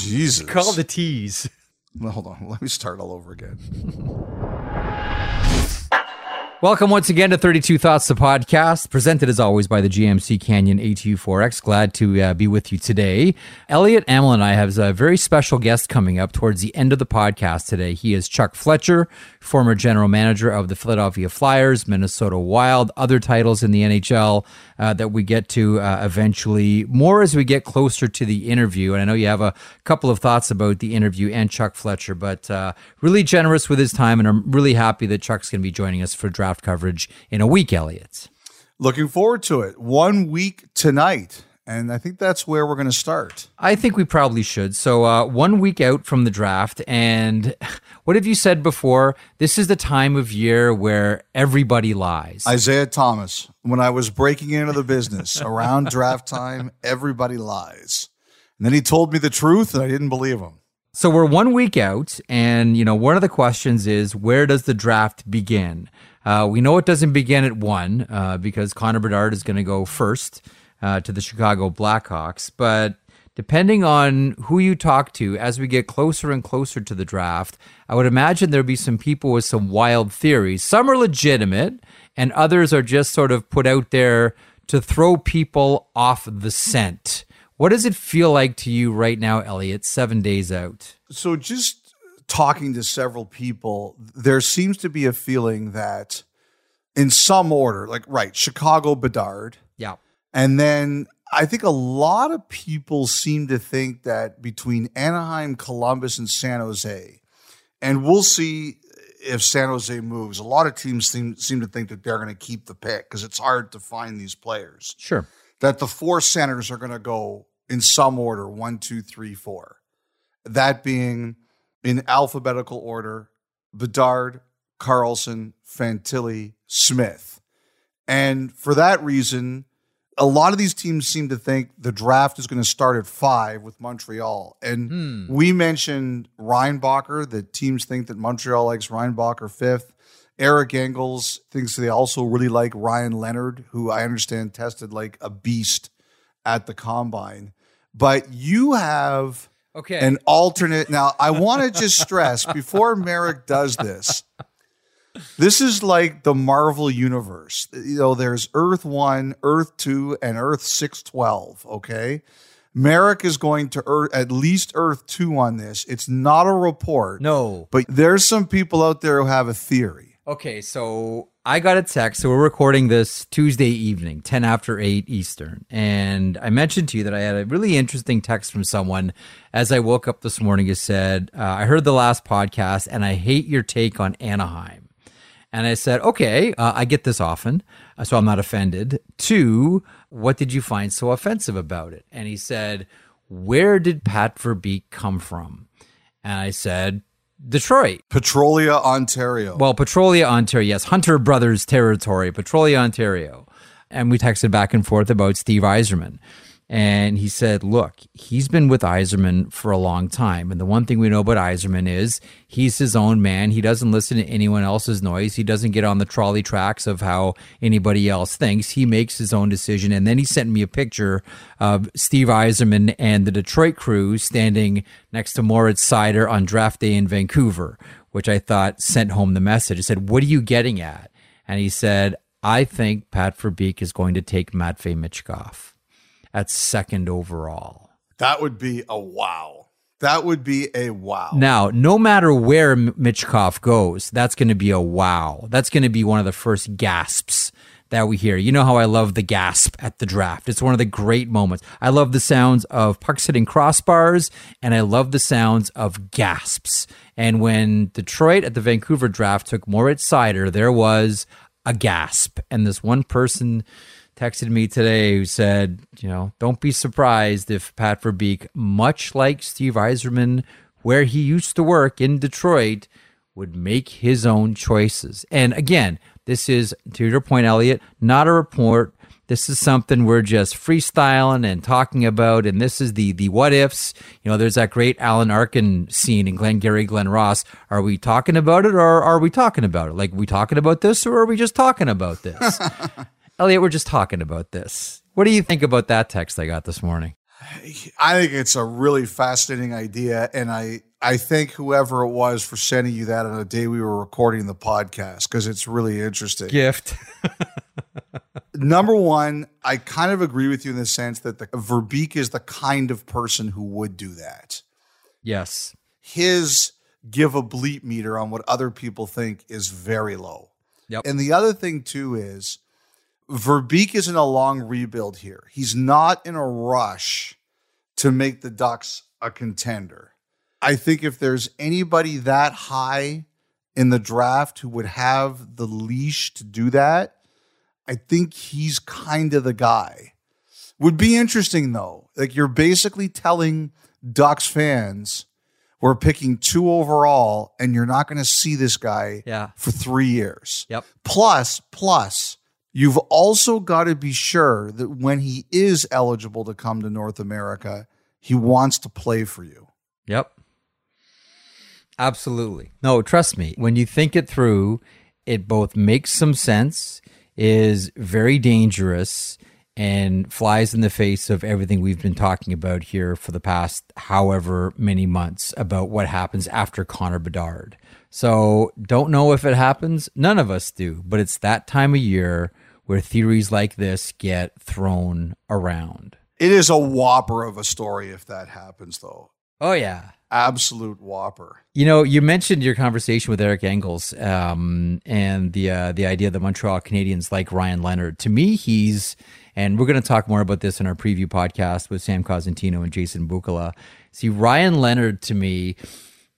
Jesus. Call the tease. Well, hold on. Let me start all over again. Welcome once again to 32 Thoughts, the podcast, presented as always by the GMC Canyon ATU4X. Glad to uh, be with you today. Elliotte Amil and I have a very special guest coming up towards the end of the podcast today. He is Chuck Fletcher, former general manager of the Philadelphia Flyers, Minnesota Wild, other titles in the NHL uh, that we get to uh, eventually, more as we get closer to the interview. And I know you have a couple of thoughts about the interview and Chuck Fletcher, but uh, really generous with his time. And I'm really happy that Chuck's going to be joining us for draft coverage in a week, Elliotte. Looking forward to it. One week tonight. And I think that's where we're going to start. I think we probably should. So, uh, one week out from the draft, and what have you said before? This is the time of year where everybody lies. Isiah Thomas, when I was breaking into the business around draft time, everybody lies. And then he told me the truth, and I didn't believe him. So, we're one week out, and you know, one of the questions is where does the draft begin? Uh, we know it doesn't begin at one uh, because Connor Bedard is going to go first uh, to the Chicago Blackhawks. But depending on who you talk to as we get closer and closer to the draft, I would imagine there'll be some people with some wild theories. Some are legitimate, and others are just sort of put out there to throw people off the scent. What does it feel like to you right now, Elliotte, seven days out? So, just talking to several people, there seems to be a feeling that in some order, like, right, Chicago Bedard. Yeah. And then I think a lot of people seem to think that between Anaheim, Columbus, and San Jose, and we'll see if San Jose moves. A lot of teams seem, seem to think that they're going to keep the pick because it's hard to find these players. Sure. That the four centers are going to go in some order one, two, three, four. That being in alphabetical order Bedard, Carlson, Fantilli, Smith. And for that reason, a lot of these teams seem to think the draft is going to start at five with Montreal. And hmm. we mentioned Reinbacher, that teams think that Montreal likes Reinbacher fifth. Eric Engels thinks they also really like Ryan Leonard, who I understand tested like a beast at the combine. But you have Okay. An alternate. Now, I want to just stress before Marek does this. This is like the Marvel universe. You know, there's Earth 1, Earth 2, and Earth 612, okay? Marek is going to Earth, at least Earth 2 on this. It's not a report. No. But there's some people out there who have a theory. Okay, so I got a text. So we're recording this Tuesday evening, 10 after 8 Eastern. And I mentioned to you that I had a really interesting text from someone as I woke up this morning. Who said, uh, I heard the last podcast and I hate your take on Anaheim. And I said, okay, uh, I get this often, uh, so I'm not offended. Two, what did you find so offensive about it? And he said, where did Pat Verbeek come from? And I said, Detroit. Petrolia, Ontario. Well, Petrolia, Ontario. Yes, Hunter Brothers territory, Petrolia, Ontario. And we texted back and forth about Steve Yzerman. And he said, look, he's been with Yzerman for a long time. And the one thing we know about Yzerman is he's his own man. He doesn't listen to anyone else's noise. He doesn't get on the trolley tracks of how anybody else thinks. He makes his own decision. And then he sent me a picture of Steve Yzerman and the Detroit crew standing next to Moritz Seider on draft day in Vancouver, which I thought sent home the message. I said, what are you getting at? And he said, I think Pat Verbeek is going to take Matvei Michkov at second overall. That would be a wow. That would be a wow. Now, no matter where Michkov goes, that's going to be a wow. That's going to be one of the first gasps that we hear. You know how I love the gasp at the draft. It's one of the great moments. I love the sounds of pucks hitting crossbars, and I love the sounds of gasps. And when Detroit at the Vancouver draft took Moritz Seider, there was a gasp. And this one person texted me today who said, you know, don't be surprised if Pat Verbeek, much like Steve Yzerman, where he used to work in Detroit, would make his own choices. And again, this is, to your point, Elliotte, not a report. This is something we're just freestyling and talking about. And this is the the what ifs. You know, there's that great Alan Arkin scene in Glengarry Glen Ross. Are we talking about it or are we talking about it? Like, we talking about this or are we just talking about this? Elliotte, we're just talking about this. What do you think about that text I got this morning? I think it's a really fascinating idea, and I I thank whoever it was for sending you that on the day we were recording the podcast because it's really interesting. Gift. Number one, I kind of agree with you in the sense that the Verbeek is the kind of person who would do that. yes. His give a bleep meter on what other people think is very low. Yep. And the other thing too is Verbeek is in a long rebuild here. He's not in a rush to make the Ducks a contender. I think if there's anybody that high in the draft who would have the leash to do that, I think he's kind of the guy. Would be interesting though. Like you're basically telling Ducks fans we're picking two overall and you're not going to see this guy Yeah. for 3 years. Yep. Plus, plus, you've also got to be sure that when he is eligible to come to North America, he wants to play for you. Yep. Absolutely. No, trust me. When you think it through, it both makes some sense, is very dangerous, and flies in the face of everything we've been talking about here for the past however many months about what happens after Connor Bedard. So, don't know if it happens. None of us do, but it's that time of year where theories like this get thrown around. It is a whopper of a story if that happens, though. Oh, yeah. Absolute whopper. You know, you mentioned your conversation with Eric Engels um, and the uh, the idea that Montreal Canadiens like Ryan Leonard. To me, he's and we're going to talk more about this in our preview podcast with Sam Cosentino and Jason Bukala. See, Ryan Leonard to me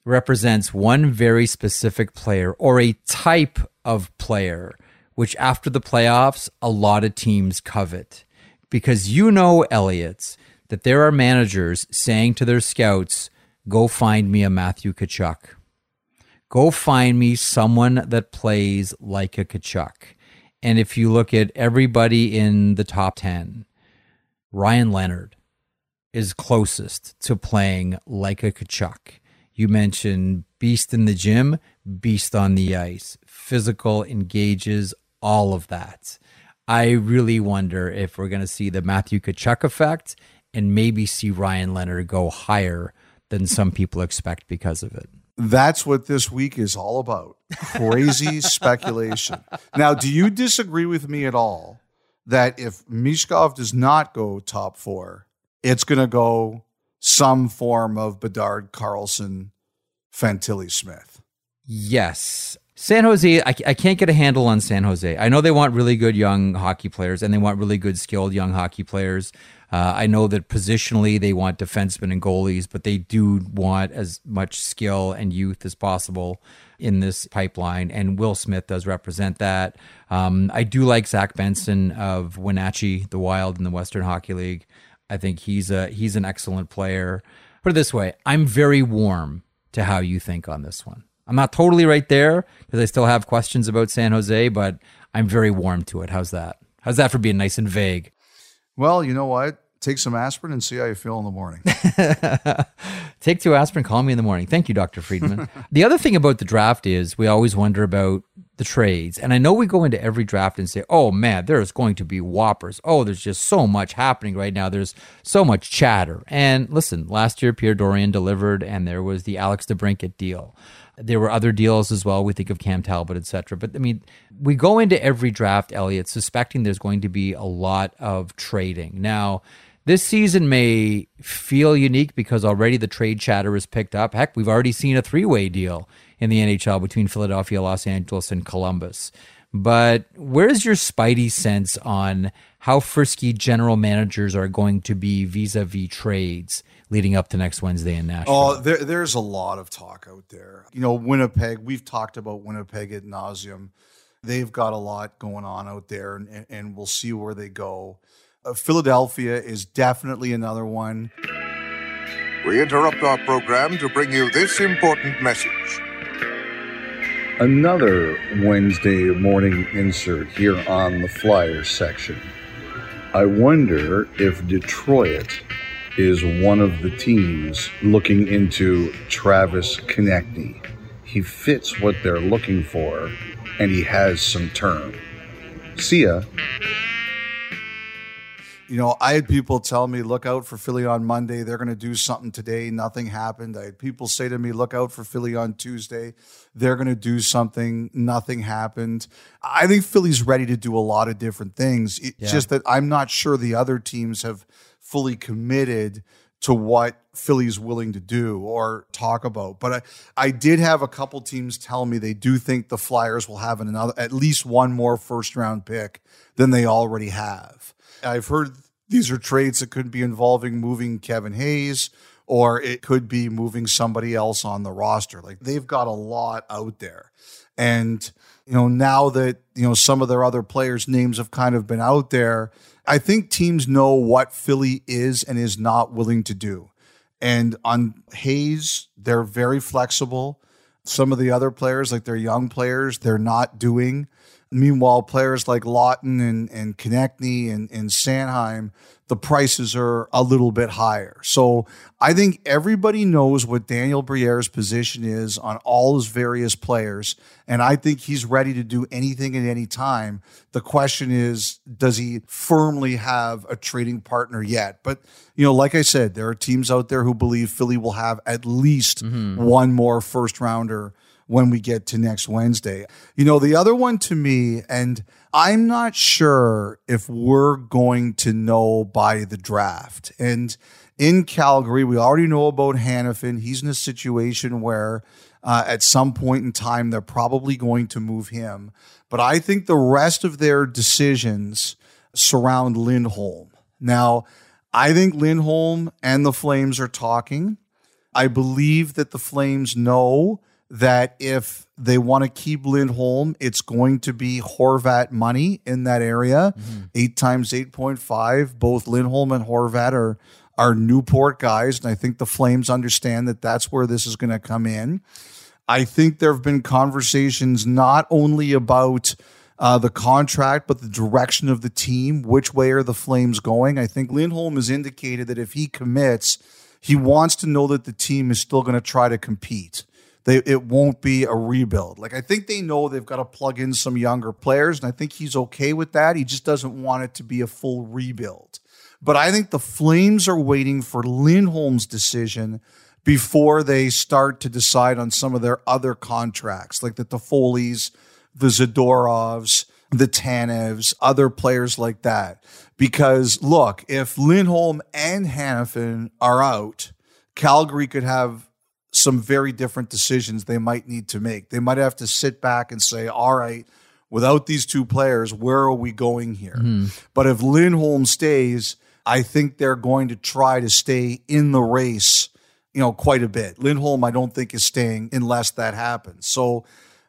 represents one very specific player or a type of player, which after the playoffs, a lot of teams covet. Because you know, Elliotte, that there are managers saying to their scouts, go find me a Matthew Tkachuk. Go find me someone that plays like a Tkachuk. And if you look at everybody in the top 10, Ryan Leonard is closest to playing like a Tkachuk. You mentioned beast in the gym, beast on the ice, physical, engages, all of that. I really wonder if we're going to see the Matthew Tkachuk effect and maybe see Ryan Leonard go higher than some people expect because of it. That's what this week is all about. Crazy speculation. Now, do you disagree with me at all that if Michkov does not go top four, it's going to go some form of Bedard, Carlson, Fantilli, Smith? Yes. San Jose, I, I can't get a handle on San Jose. I know they want really good young hockey players and they want really good skilled young hockey players. Uh, I know that positionally they want defensemen and goalies, but they do want as much skill and youth as possible in this pipeline. And Will Smith does represent that. Um, I do like Zach Benson of Wenatchee, the Wild in the Western Hockey League. I think he's a he's an excellent player. Put it this way, I'm very warm to how you think on this one. I'm not totally right there because I still have questions about San Jose, but I'm very warm to it. How's that? How's that for being nice and vague? Well, you know what? Take some aspirin and see how you feel in the morning. Take two aspirin, call me in the morning. Thank you, Dr. Friedman. the other thing about the draft is we always wonder about the trades. And I know we go into every draft and say, oh man, there's going to be whoppers. Oh, there's just so much happening right now. There's so much chatter. And listen, last year, Pierre Dorion delivered, and there was the Alex DeBrincat deal. There were other deals as well. We think of Cam Talbot, et cetera. But I mean, we go into every draft, Elliotte, suspecting there's going to be a lot of trading. Now, this season may feel unique because already the trade chatter is picked up. Heck, we've already seen a three way deal in the NHL between Philadelphia, Los Angeles, and Columbus. But where's your spidey sense on how frisky general managers are going to be vis a vis trades leading up to next Wednesday in Nashville? Oh, there, there's a lot of talk out there. You know, Winnipeg, we've talked about Winnipeg at nauseum. They've got a lot going on out there, and, and we'll see where they go. Uh, Philadelphia is definitely another one. We interrupt our program to bring you this important message. Another Wednesday morning insert here on the Flyers section. I wonder if Detroit is one of the teams looking into Travis Konecny. He fits what they're looking for, and he has some term. See ya. you know, I had people tell me, look out for Philly on Monday. They're going to do something today. Nothing happened. I had people say to me, look out for Philly on Tuesday. They're going to do something. Nothing happened. I think Philly's ready to do a lot of different things. It's Yeah. just that I'm not sure the other teams have fully committed to what Philly's willing to do or talk about. But I, I did have a couple teams tell me they do think the Flyers will have another at least one more first round pick than they already have. I've heard these are trades that could be involving moving Kevin Hayes or it could be moving somebody else on the roster. Like they've got a lot out there. And you know, now that you know some of their other players' names have kind of been out there, I think teams know what Philly is and is not willing to do. And on Hayes, they're very flexible. Some of the other players, like their young players, they're not doing. Meanwhile, players like Lawton and, and Konecny and, and Sanheim, the prices are a little bit higher. So I think everybody knows what Daniel Briere's position is on all his various players. And I think he's ready to do anything at any time. The question is, does he firmly have a trading partner yet? But, you know, like I said, there are teams out there who believe Philly will have at least mm-hmm. one more first rounder when we get to next Wednesday. You know, the other one to me, and I'm not sure if we're going to know by the draft. And in Calgary, we already know about Hanifin. He's in a situation where uh, at some point in time, they're probably going to move him. But I think the rest of their decisions surround Lindholm. Now, I think Lindholm and the Flames are talking. I believe that the Flames know that if they want to keep Lindholm, it's going to be Horvat money in that area. Eight times eight point five. Both Lindholm and Horvat are are Newport guys, and I think the Flames understand that that's where this is going to come in. I think there have been conversations not only about uh, the contract, but the direction of the team. Which way are the Flames going? I think Lindholm has indicated that if he commits, he wants to know that the team is still going to try to compete. They, it won't be a rebuild. Like I think they know they've got to plug in some younger players, and I think he's okay with that. He just doesn't want it to be a full rebuild. But I think the Flames are waiting for Lindholm's decision before they start to decide on some of their other contracts, like the Toffoli's, the Zadorovs, the Tanevs, other players like that. Because look, if Lindholm and Hanifin are out, Calgary could have some very different decisions they might need to make. They might have to sit back and say, all right, without these two players, where are we going here? Mm-hmm. But if Lindholm stays, I think they're going to try to stay in the race, you know, quite a bit. Lindholm, I don't think is staying unless that happens. So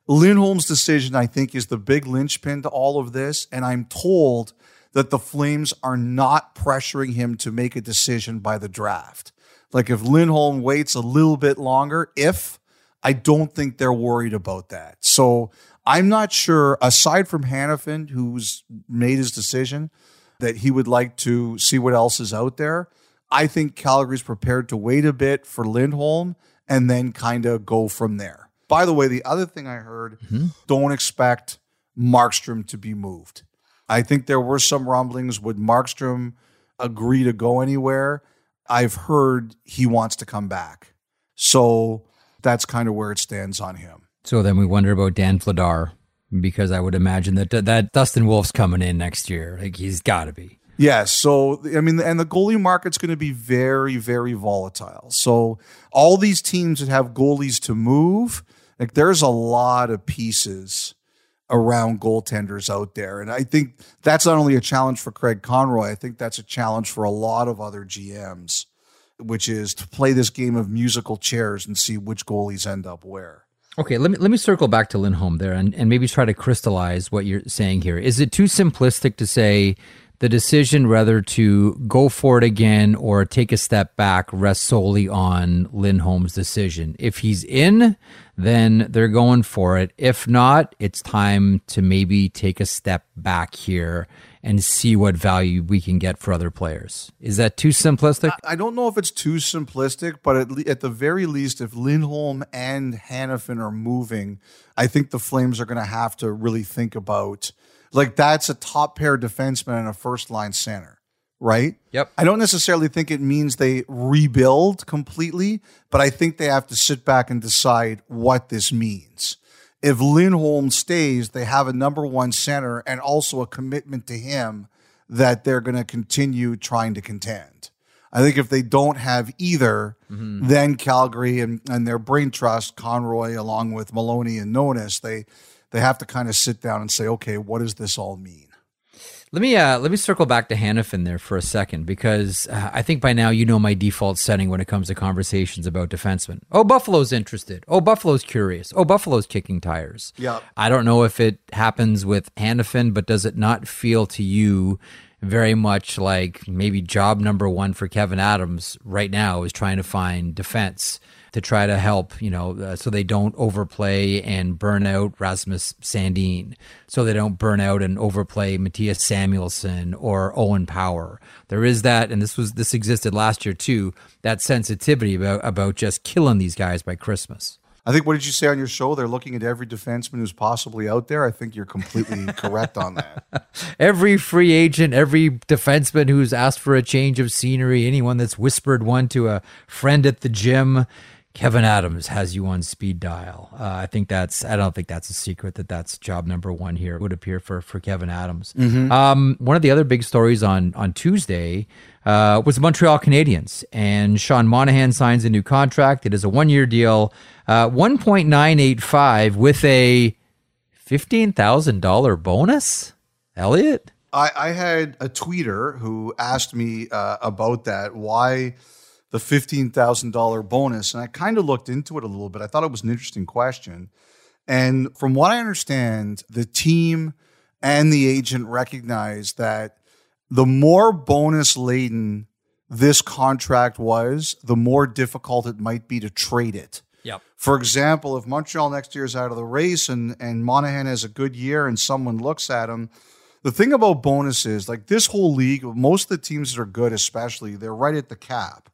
Lindholm's decision, I think, is the big linchpin to all of this. And I'm told that the Flames are not pressuring him to make a decision by the draft. Like if Lindholm waits a little bit longer, if I don't think they're worried about that. So I'm not sure, aside from Hanifin, who's made his decision that he would like to see what else is out there. I think Calgary's prepared to wait a bit for Lindholm and then kind of go from there. By the way, the other thing I heard, mm-hmm. don't expect Markstrom to be moved. I think there were some rumblings. Would Markstrom agree to go anywhere? I've heard he wants to come back. So that's kind of where it stands on him. So then we wonder about Dan Vladar because I would imagine that that Dustin Wolf's coming in next year. Like he's got to be. Yes. So, I mean, and the goalie market's going to be very, very volatile. So, all these teams that have goalies to move, like there's a lot of pieces around goaltenders out there. And I think that's not only a challenge for Craig Conroy, I think that's a challenge for a lot of other GMs, which is to play this game of musical chairs and see which goalies end up where. Okay, let me let me circle back to Lindholm there and, and maybe try to crystallize what you're saying here. Is it too simplistic to say the decision whether to go for it again or take a step back rests solely on Lindholm's decision? If he's in, then they're going for it. If not, it's time to maybe take a step back here and see what value we can get for other players. Is that too simplistic? I don't know if it's too simplistic, but at, le- at the very least, if Lindholm and Hanifin are moving, I think the Flames are going to have to really think about like that's a top pair defenseman and a first line center, right? Yep. I don't necessarily think it means they rebuild completely, but I think they have to sit back and decide what this means. If Lindholm stays, they have a number one center and also a commitment to him that they're going to continue trying to contend. I think if they don't have either, mm-hmm. then Calgary and, and their brain trust, Conroy, along with Maloney and Nonis, they they have to kind of sit down and say, okay, what does this all mean? Let me uh, let me circle back to Hanifin there for a second because uh, I think by now you know my default setting when it comes to conversations about defensemen. Oh, Buffalo's interested. Oh, Buffalo's curious. Oh, Buffalo's kicking tires. Yeah. I don't know if it happens with Hanifin, but does it not feel to you very much like maybe job number one for Kevyn Adams right now is trying to find defense to try to help, you know, uh, so they don't overplay and burn out Rasmus Sandin, so they don't burn out and overplay Mattias Samuelsson or Owen Power. There is that, and this was this existed last year too. That sensitivity about about just killing these guys by Christmas. I think what did you say on your show? They're looking at every defenseman who's possibly out there. I think you're completely correct on that. Every free agent, every defenseman who's asked for a change of scenery, anyone that's whispered one to a friend at the gym, Kevyn Adams has you on speed dial. Uh, I think that's. I don't think that's a secret that that's job number one here. It would appear for for Kevyn Adams. Um, one of the other big stories on on Tuesday uh, was the Montreal Canadiens, and Sean Monahan signs a new contract. It is a one year deal, uh, one point nine eight five with a fifteen thousand dollar bonus. Elliotte. I, I had a tweeter who asked me uh, about that. Why the fifteen thousand dollar bonus? And I kind of looked into it a little bit. I thought it was an interesting question. And from what I understand, the team and the agent recognize that the more bonus laden this contract was, the more difficult it might be to trade it. Yep. For example, if Montreal next year is out of the race and, and Monahan has a good year and someone looks at him, the thing about bonuses, like this whole league, most of the teams that are good, especially, they're right at the cap.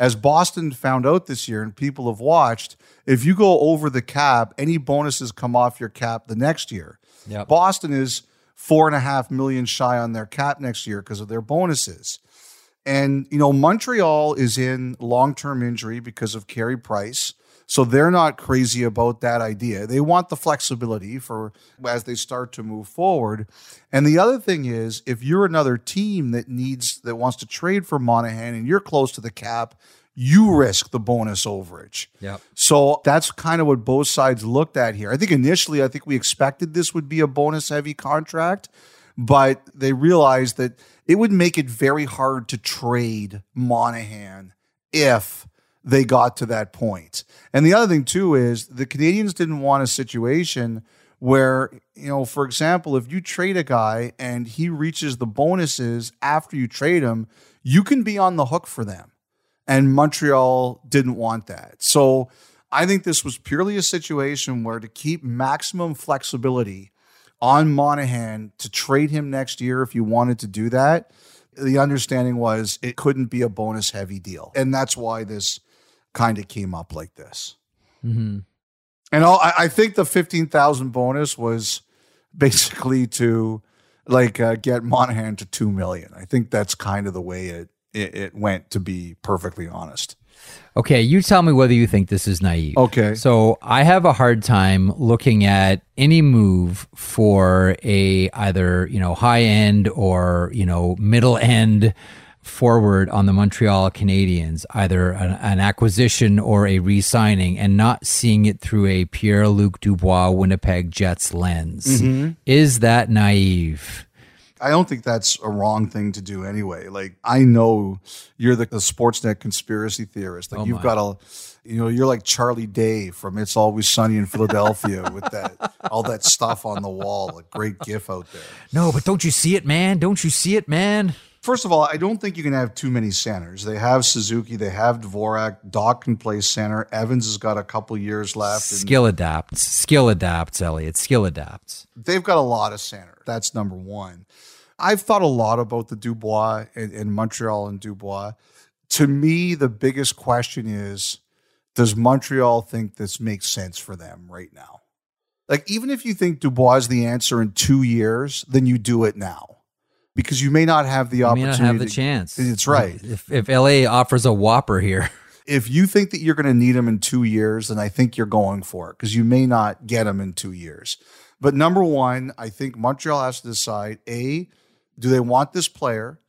As Boston found out this year and people have watched, if you go over the cap, any bonuses come off your cap the next year. Yep. Boston is four and a half million shy on their cap next year because of their bonuses. And, you know, Montreal is in long term injury because of Carey Price. So they're not crazy about that idea. They want the flexibility for as they start to move forward. And the other thing is, if you're another team that needs that wants to trade for Monahan and you're close to the cap, you risk the bonus overage. Yep. So that's kind of what both sides looked at here. I think initially, I think we expected this would be a bonus heavy contract, but they realized that it would make it very hard to trade Monahan if they got to that point. And the other thing too is the Canadians didn't want a situation where, you know, for example, if you trade a guy and he reaches the bonuses after you trade him, you can be on the hook for them. And Montreal didn't want that. So I think this was purely a situation where to keep maximum flexibility on Monahan to trade him next year if you wanted to do that. The understanding was it couldn't be a bonus heavy deal. And that's why this kind of came up like this. Mm-hmm. And all, I, I think the 15,000 bonus was basically to like uh, get Monahan to 2 million. I think that's kind of the way it, it, it went, to be perfectly honest. Okay, you tell me whether you think this is naive. Okay. So I have a hard time looking at any move for a either you know high end or you know middle end forward on the Montreal Canadiens, either an, an acquisition or a re-signing, and not seeing it through a Pierre Luc Dubois Winnipeg Jets lens. Mm-hmm. Is that naive? I don't think that's a wrong thing to do anyway. Like I know you're the, the Sportsnet conspiracy theorist. Like Oh you've got a, you know, you're like Charlie Day from It's Always Sunny in Philadelphia with that all that stuff on the wall. A great gif out there. No, but don't you see it, man? Don't you see it, man? First of all, I don't think you can have too many centers. They have Suzuki, they have Dvorak. Dach can play center. Evans has got a couple years left. and Skill adapts. Skill adapts, Elliotte. Skill adapts. they've got a lot of center. That's number one. I've thought a lot about the Dubois and, and Montreal and Dubois. To me, the biggest question is does Montreal think this makes sense for them right now? Like, even if you think Dubois is the answer in two years, then you do it now. Because you may not have the You may opportunity. not have the to- chance. It's right. If if LA offers a whopper here, If you think that you're going to need him in two years, then I think you're going for it because you may not get him in two years. But number one, I think Montreal has to decide: a, do they want this player?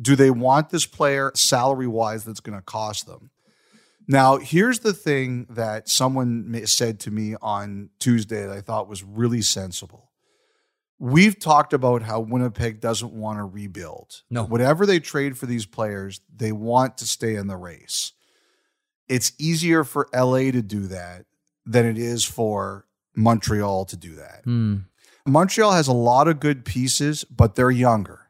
Do they want this player salary wise that's going to cost them? Now, here's the thing that someone said to me on Tuesday that I thought was really sensible. We've talked about how Winnipeg doesn't want to rebuild. No. Whatever they trade for these players, they want to stay in the race. It's easier for LA to do that than it is for Montreal to do that. hmm, Montreal has a lot of good pieces, but they're younger.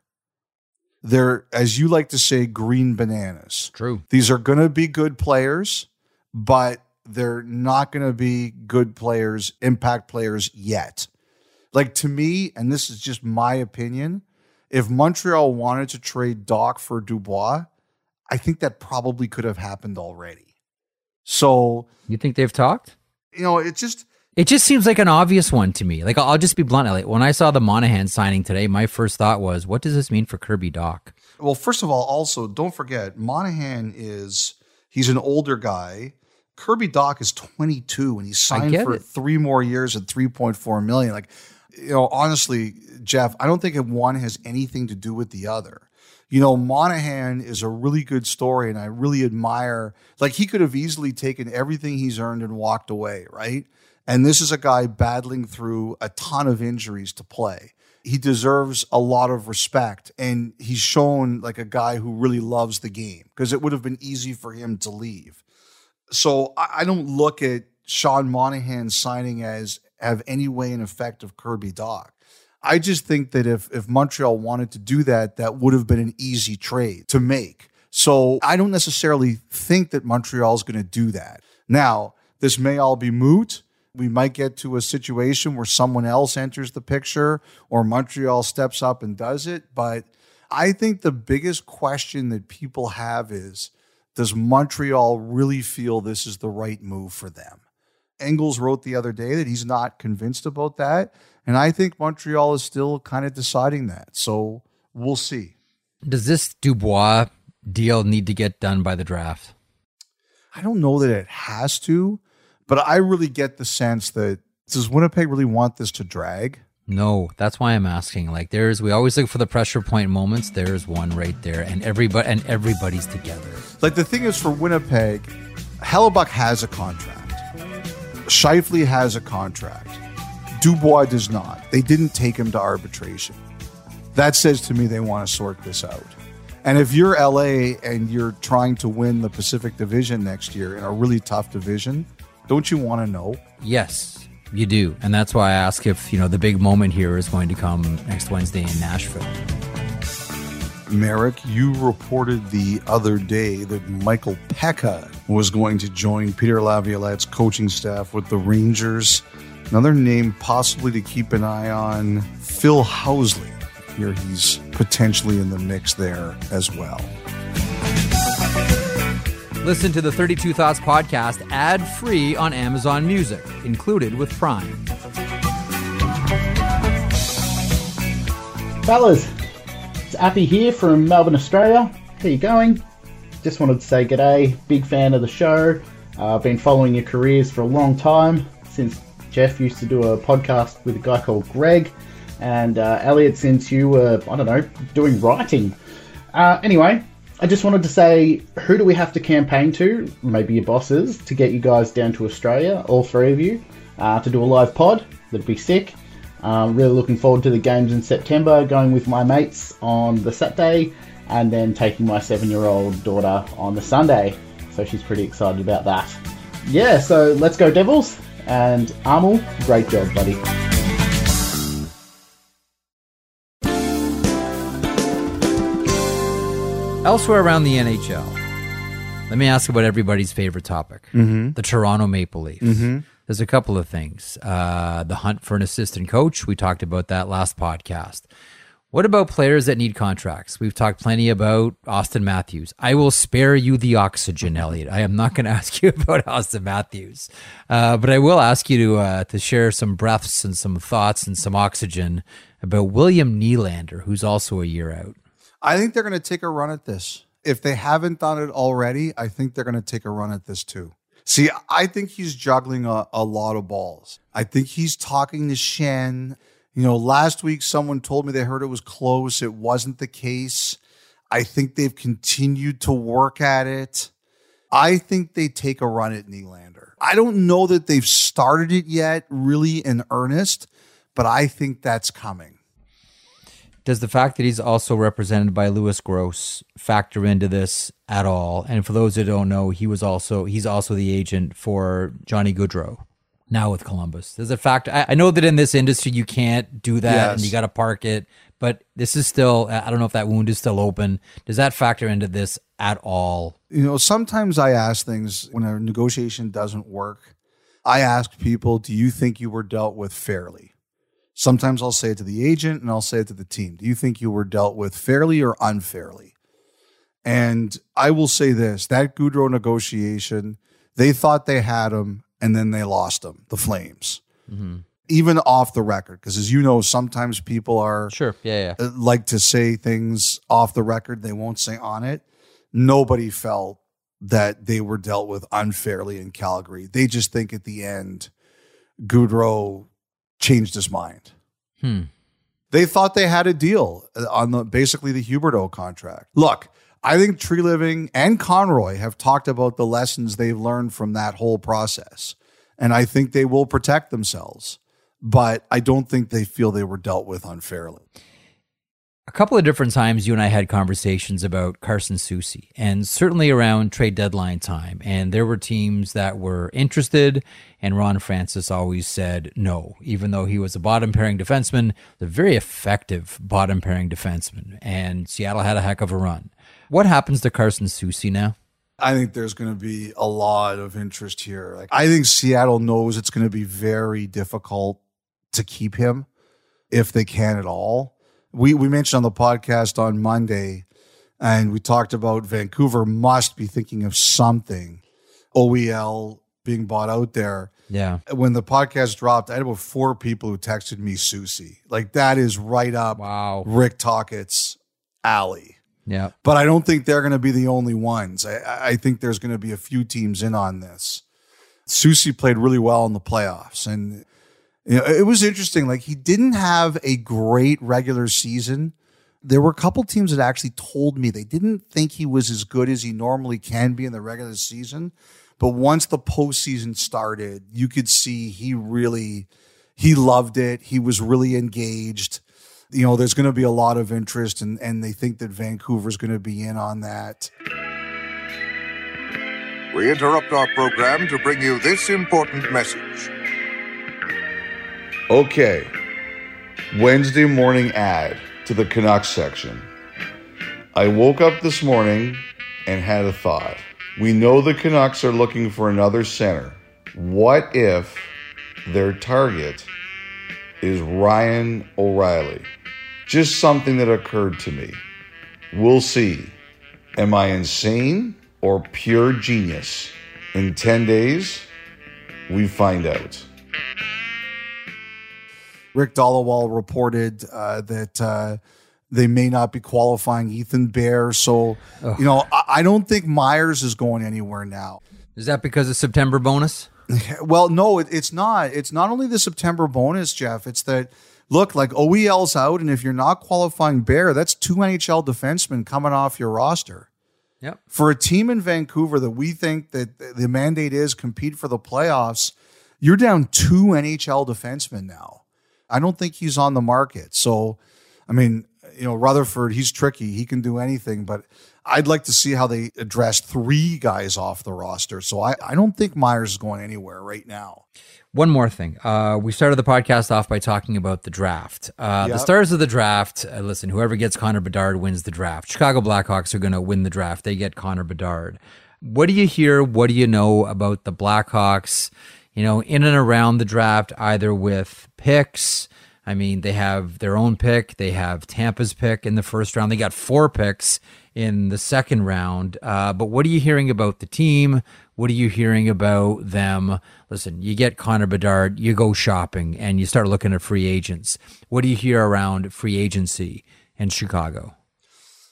They're, as you like to say, green bananas. true. These are going to be good players, but they're not going to be good players, impact players yet. Like to me, and this is just my opinion, if Montreal wanted to trade Dach for Dubois, I think that probably could have happened already. So, You think they've talked? you know, it just It just seems like an obvious one to me. Like I'll just be blunt. Like, when I saw the Monahan signing today, my first thought was, "What does this mean for Kirby Dach?" Well, first of all, also don't forget Monahan is he's an older guy. Kirby Dach is 22 and he's signed for it. three more years at 3.4 million. Like, you know, honestly, Jeff, I don't think one has anything to do with the other. You know, Monahan is a really good story, and I really admire. Like, he could have easily taken everything he's earned and walked away, right? And this is a guy battling through a ton of injuries to play. He deserves a lot of respect, and he's shown like a guy who really loves the game because it would have been easy for him to leave. So I, I don't look at Sean Monahan signing as have any way in effect of Kirby Dach. I just think that if if Montreal wanted to do that, that would have been an easy trade to make. So I don't necessarily think that Montreal is going to do that. Now, this may all be moot. We might get to a situation where someone else enters the picture or Montreal steps up and does it. But I think the biggest question that people have is does Montreal really feel this is the right move for them? Engels wrote the other day that he's not convinced about that. And I think Montreal is still kind of deciding that. So we'll see. Does this Dubois deal need to get done by the draft? I don't know that it has to, but I really get the sense that does Winnipeg really want this to drag? No, that's why I'm asking. Like, there's we always look for the pressure point moments. There's one right there, and everybody and everybody's together. Like the thing is for Winnipeg, Hellebuyck has a contract. Scheifele has a contract. Dubois does not. They didn't take him to arbitration. That says to me they want to sort this out. And if you're LA and you're trying to win the Pacific Division next year in a really tough division, don't you want to know? Yes, you do, and that's why I ask if you know the big moment here is going to come next Wednesday in Nashville. Marek, you reported the other day that Michael Peca was going to join Peter Laviolette's coaching staff with the Rangers. Another name possibly to keep an eye on, Phil Housley. Here he's potentially in the mix there as well. Listen to the 32 Thoughts podcast ad free on Amazon Music, included with Prime. Fellas, it's Appy here from Melbourne, Australia. How you going? Just wanted to say g'day. Big fan of the show. Uh, I've been following your careers for a long time since Jeff used to do a podcast with a guy called Greg, and uh, Elliotte since you were I don't know doing writing. Uh, anyway, I just wanted to say who do we have to campaign to? Maybe your bosses to get you guys down to Australia, all three of you, uh, to do a live pod. That'd be sick. Um, really looking forward to the games in September, going with my mates on the Saturday, and then taking my seven year old daughter on the Sunday. So she's pretty excited about that. Yeah, so let's go, Devils! And Amil, great job, buddy. Elsewhere around the NHL, let me ask about everybody's favorite topic the Toronto Maple Leafs. There's a couple of things. Uh, the hunt for an assistant coach, we talked about that last podcast. What about players that need contracts? We've talked plenty about Auston Matthews. I will spare you the oxygen, Elliotte. I am not going to ask you about Auston Matthews, uh, but I will ask you to uh, to share some breaths and some thoughts and some oxygen about William Nylander, who's also a year out. I think they're going to take a run at this. If they haven't done it already, I think they're going to take a run at this too. See, I think he's juggling a, a lot of balls. I think he's talking to Schenn. You know, last week someone told me they heard it was close. It wasn't the case. I think they've continued to work at it. I think they take a run at Nylander. I don't know that they've started it yet, really in earnest, but I think that's coming. Does the fact that he's also represented by Lewis Gross factor into this at all? And for those that don't know, he was also he's also the agent for Johnny Gaudreau now with Columbus. Does it factor? I, I know that in this industry you can't do that and you got to park it, but this is still I don't know if that wound is still open. Does that factor into this at all? you know, sometimes I ask things when a negotiation doesn't work. I ask people, do you think you were dealt with fairly? Sometimes I'll say it to the agent and I'll say it to the team. Do you think you were dealt with fairly or unfairly? And I will say this that Gaudreau negotiation, they thought they had him and then they lost him, the Flames, even off the record. Because as you know, sometimes people are Sure. Yeah. Yeah. uh, like to say things off the record they won't say on it. Nobody felt that they were dealt with unfairly in Calgary. They just think at the end, Gaudreau changed his mind. Hmm. They thought they had a deal uh, on the basically the Huberdeau contract. Look, I think Treliving and Conroy have talked about the lessons they've learned from that whole process. And I think they will protect themselves. But I don't think they feel they were dealt with unfairly. a couple of different times you and I had conversations about Carson Soucy and certainly around trade deadline time. And there were teams that were interested, and Ron Francis always said no, even though he was a bottom pairing defenseman, a very effective bottom pairing defenseman. And Seattle had a heck of a run. What happens to Carson Soucy now? I think there's going to be a lot of interest here. Like I think Seattle knows it's going to be very difficult to keep him if they can at all. We we mentioned on the podcast on Monday and we talked about Vancouver must be thinking of something. OEL being bought out there. Yeah. When the podcast dropped, I had about four people who texted me Soucy. Like that is right up Wow. Rick Tocchet's alley Yeah. but I don't think they're going to be the only ones. I, I think there's going to be a few teams in on this. Soucy played really well in the playoffs, and you know, it was interesting. Like he didn't have a great regular season. There were a couple teams that actually told me they didn't think he was as good as he normally can be in the regular season. But once the postseason started, you could see he really he loved it. He was really engaged. You know, there's going to be a lot of interest, and and they think that Vancouver's going to be in on that. We interrupt our program to bring you this important message. Okay. Wednesday morning ad to the Canucks section. I woke up this morning and had a thought. We know the Canucks are looking for another center. What if their target is Ryan O'Reilly? Just something that occurred to me. We'll see. Am I insane or pure genius? In 10 days, we find out. Rick Dhaliwal reported uh, that uh, they may not be qualifying Ethan Bear. So, you know, I, I don't think Myers is going anywhere now. Is that because of September bonus? Well, no, it, it's not. It's not only the September bonus, Jeff. It's that look like OEL's out, and if you're not qualifying Bear, that's two NHL defensemen coming off your roster. Yep. For a team in Vancouver that we think that the mandate is compete for the playoffs, you're down two NHL defensemen now. I don't think he's on the market. So, I mean, you know, Rutherford, he's tricky. He can do anything, but I'd like to see how they address three guys off the roster. So I, I don't think Myers is going anywhere right now. One more thing. Uh, we started the podcast off by talking about the draft. Uh, The stars of the draft, uh, listen, whoever gets Connor Bedard wins the draft. Chicago Blackhawks are going to win the draft. They get Connor Bedard. What do you hear? What do you know about the Blackhawks, you know, in and around the draft, either with picks, I mean, they have their own pick. They have Tampa's pick in the first round. They got four picks in the second round. Uh, but what are you hearing about the team? What are you hearing about them? Listen, you get Connor Bedard, you go shopping, and you start looking at free agents. What do you hear around free agency in Chicago?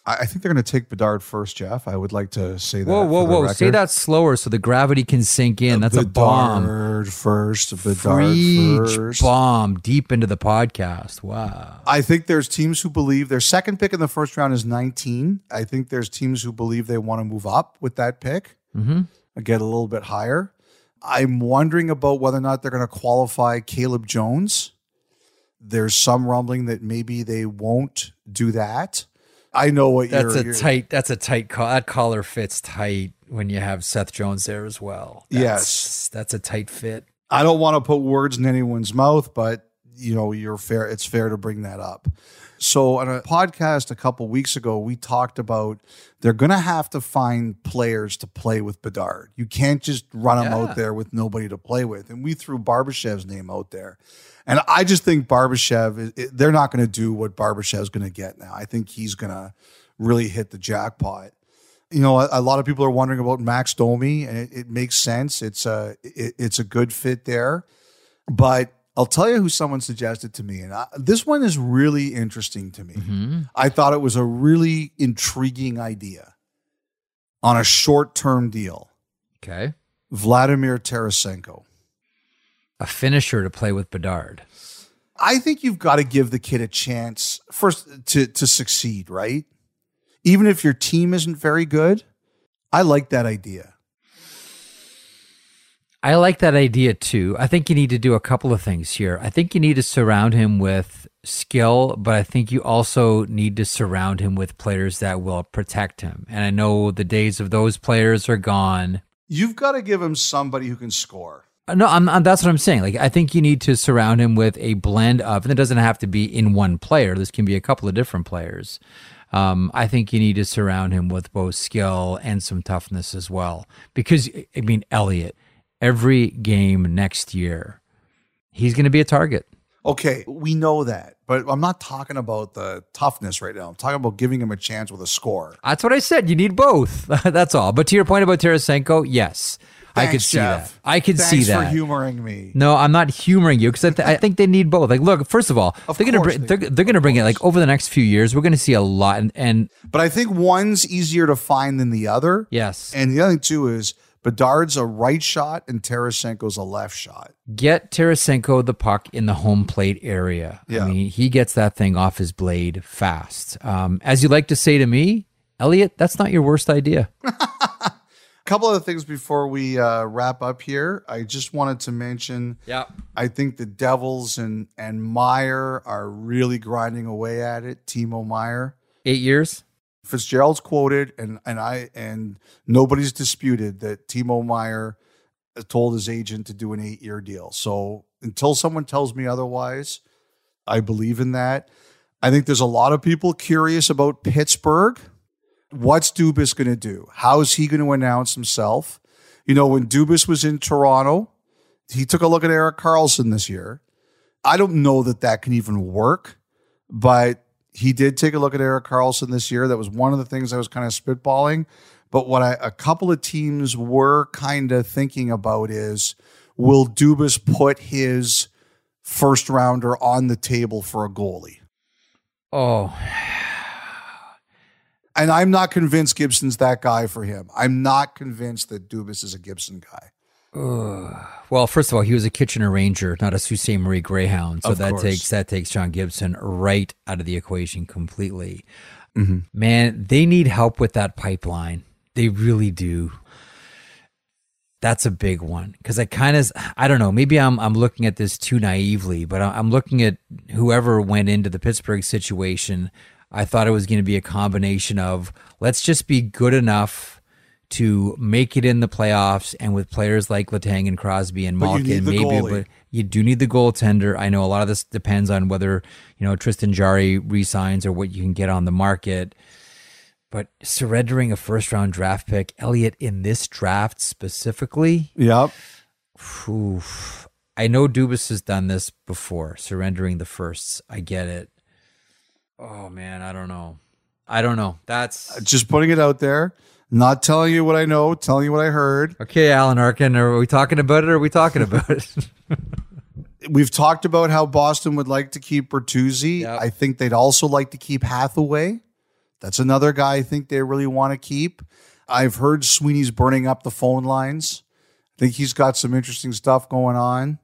I think they're going to take Bedard first, Jeff. I would like to say that. Whoa, whoa, whoa! Say that slower so the gravity can sink in. That's a bomb. Bedard first. Bedard Free first. bomb deep into the podcast. Wow. I think there's teams who believe their second pick in the first round is 19. I think there's teams who believe they want to move up with that pick, Mm-hmm. Get a little bit higher. I'm wondering about whether or not they're going to qualify Caleb Jones. There's some rumbling that maybe they won't do that. I know what That's you're. a you're- tight. That's a tight. Call. That collar fits tight when you have Seth Jones there as well. That's, Yes. that's a tight fit. I don't want to put words in anyone's mouth, but you know, you're fair. It's fair to bring that up. So, on a podcast a couple weeks ago, we talked about they're going to have to find players to play with Bedard. You can't just run him Yeah. out there with nobody to play with. And we threw Barbashev's name out there. And I just think Barbashev, is—they're not going to do what Barbashev's going to get now. I think he's going to really hit the jackpot. You know, a, a lot of people are wondering about Max Domi, and it, it makes sense. It's a it, it's a good fit there, but I'll tell you who someone suggested to me, and I, this one is really interesting to me. Mm-hmm. I thought it was a really intriguing idea on a short term deal. Okay. Vladimir Tarasenko. A finisher to play with Bedard. I think you've got to give the kid a chance first to to succeed, right? Even if your team isn't very good. I like that idea. I like that idea too. I think you need to do a couple of things here. I think you need to surround him with skill, but I think you also need to surround him with players that will protect him. And I know the days of those players are gone. You've got to give him somebody who can score. Uh, No, I'm, I'm, that's what I'm saying. Like, I think you need to surround him with a blend of, and it doesn't have to be in one player. This can be a couple of different players. Um, I think you need to surround him with both skill and some toughness as well. Because, I mean, Elliot, every game next year, he's going to be a target. Okay, we know that, but I'm not talking about the toughness right now. I'm talking about giving him a chance with a score. That's what I said. You need both. that's all. But to your point about Tarasenko, yes, I could see Jeff. that. I could see Thanks that. for humoring me. No, I'm not humoring you because I, th- I think they need both. Like, look, first of all, Of they're gonna bring, they they're, they're gonna bring it like over the next few years. We're gonna see a lot, and, and But I think one's easier to find than the other. yes, And the other thing too is Bedard's a right shot and Tarasenko's a left shot. get Tarasenko the puck in the home plate area. Yeah. I mean, he gets that thing off his blade fast. Um, as you like to say to me, Elliot, that's not your worst idea. A couple other things before we uh, wrap up here. I just wanted to mention Yeah. I think the Devils and and Meier are really grinding away at it. Timo Meier. Eight years. Fitzgerald's quoted, and and I and nobody's disputed that Timo Meier uh, told his agent to do an eight year deal. So until someone tells me otherwise, I believe in that. I think there's a lot of people curious about Pittsburgh. What's Dubas going to do? How is he going to announce himself? You know, when Dubas was in Toronto, he took a look at Erik Karlsson this year. I don't know that that can even work, but he did take a look at Erik Karlsson this year. That was one of the things I was kind of spitballing. But what I, a couple of teams were kind of thinking about is will Dubas put his first rounder on the table for a goalie? Oh, And I'm not convinced Gibson's that guy for him. I'm not convinced that Dubas is a Gibson guy. Well, first of all, he was a Kitchener Ranger, not a Sault Ste. Marie Greyhound, so Of that course. takes that takes John Gibson right out of the equation completely. Mm-hmm. Man, they need help with that pipeline. They really do. That's a big one because I kind of I don't know. Maybe I'm I'm looking at this too naively, but I'm looking at whoever went into the Pittsburgh situation. I thought it was going to be a combination of let's just be good enough to make it in the playoffs, and with players like Letang and Crosby and Malkin, maybe. But you do need the goaltender. I know a lot of this depends on whether you know Tristan Jarry resigns or what you can get on the market. But surrendering a first round draft pick, Elliot, in this draft specifically, Yep. Ooh, I know Dubas has done this before, surrendering the firsts. I get it. Oh man, I don't know. I don't know. That's Just putting it out there. Not telling you what I know, telling you what I heard. okay, Alan Arkin. Are we talking about it or are we talking about it? We've talked about how Boston would like to keep Bertuzzi. Yep. I think they'd also like to keep Hathaway. That's another guy I think they really want to keep. I've heard Sweeney's burning up the phone lines. I think he's got some interesting stuff going on.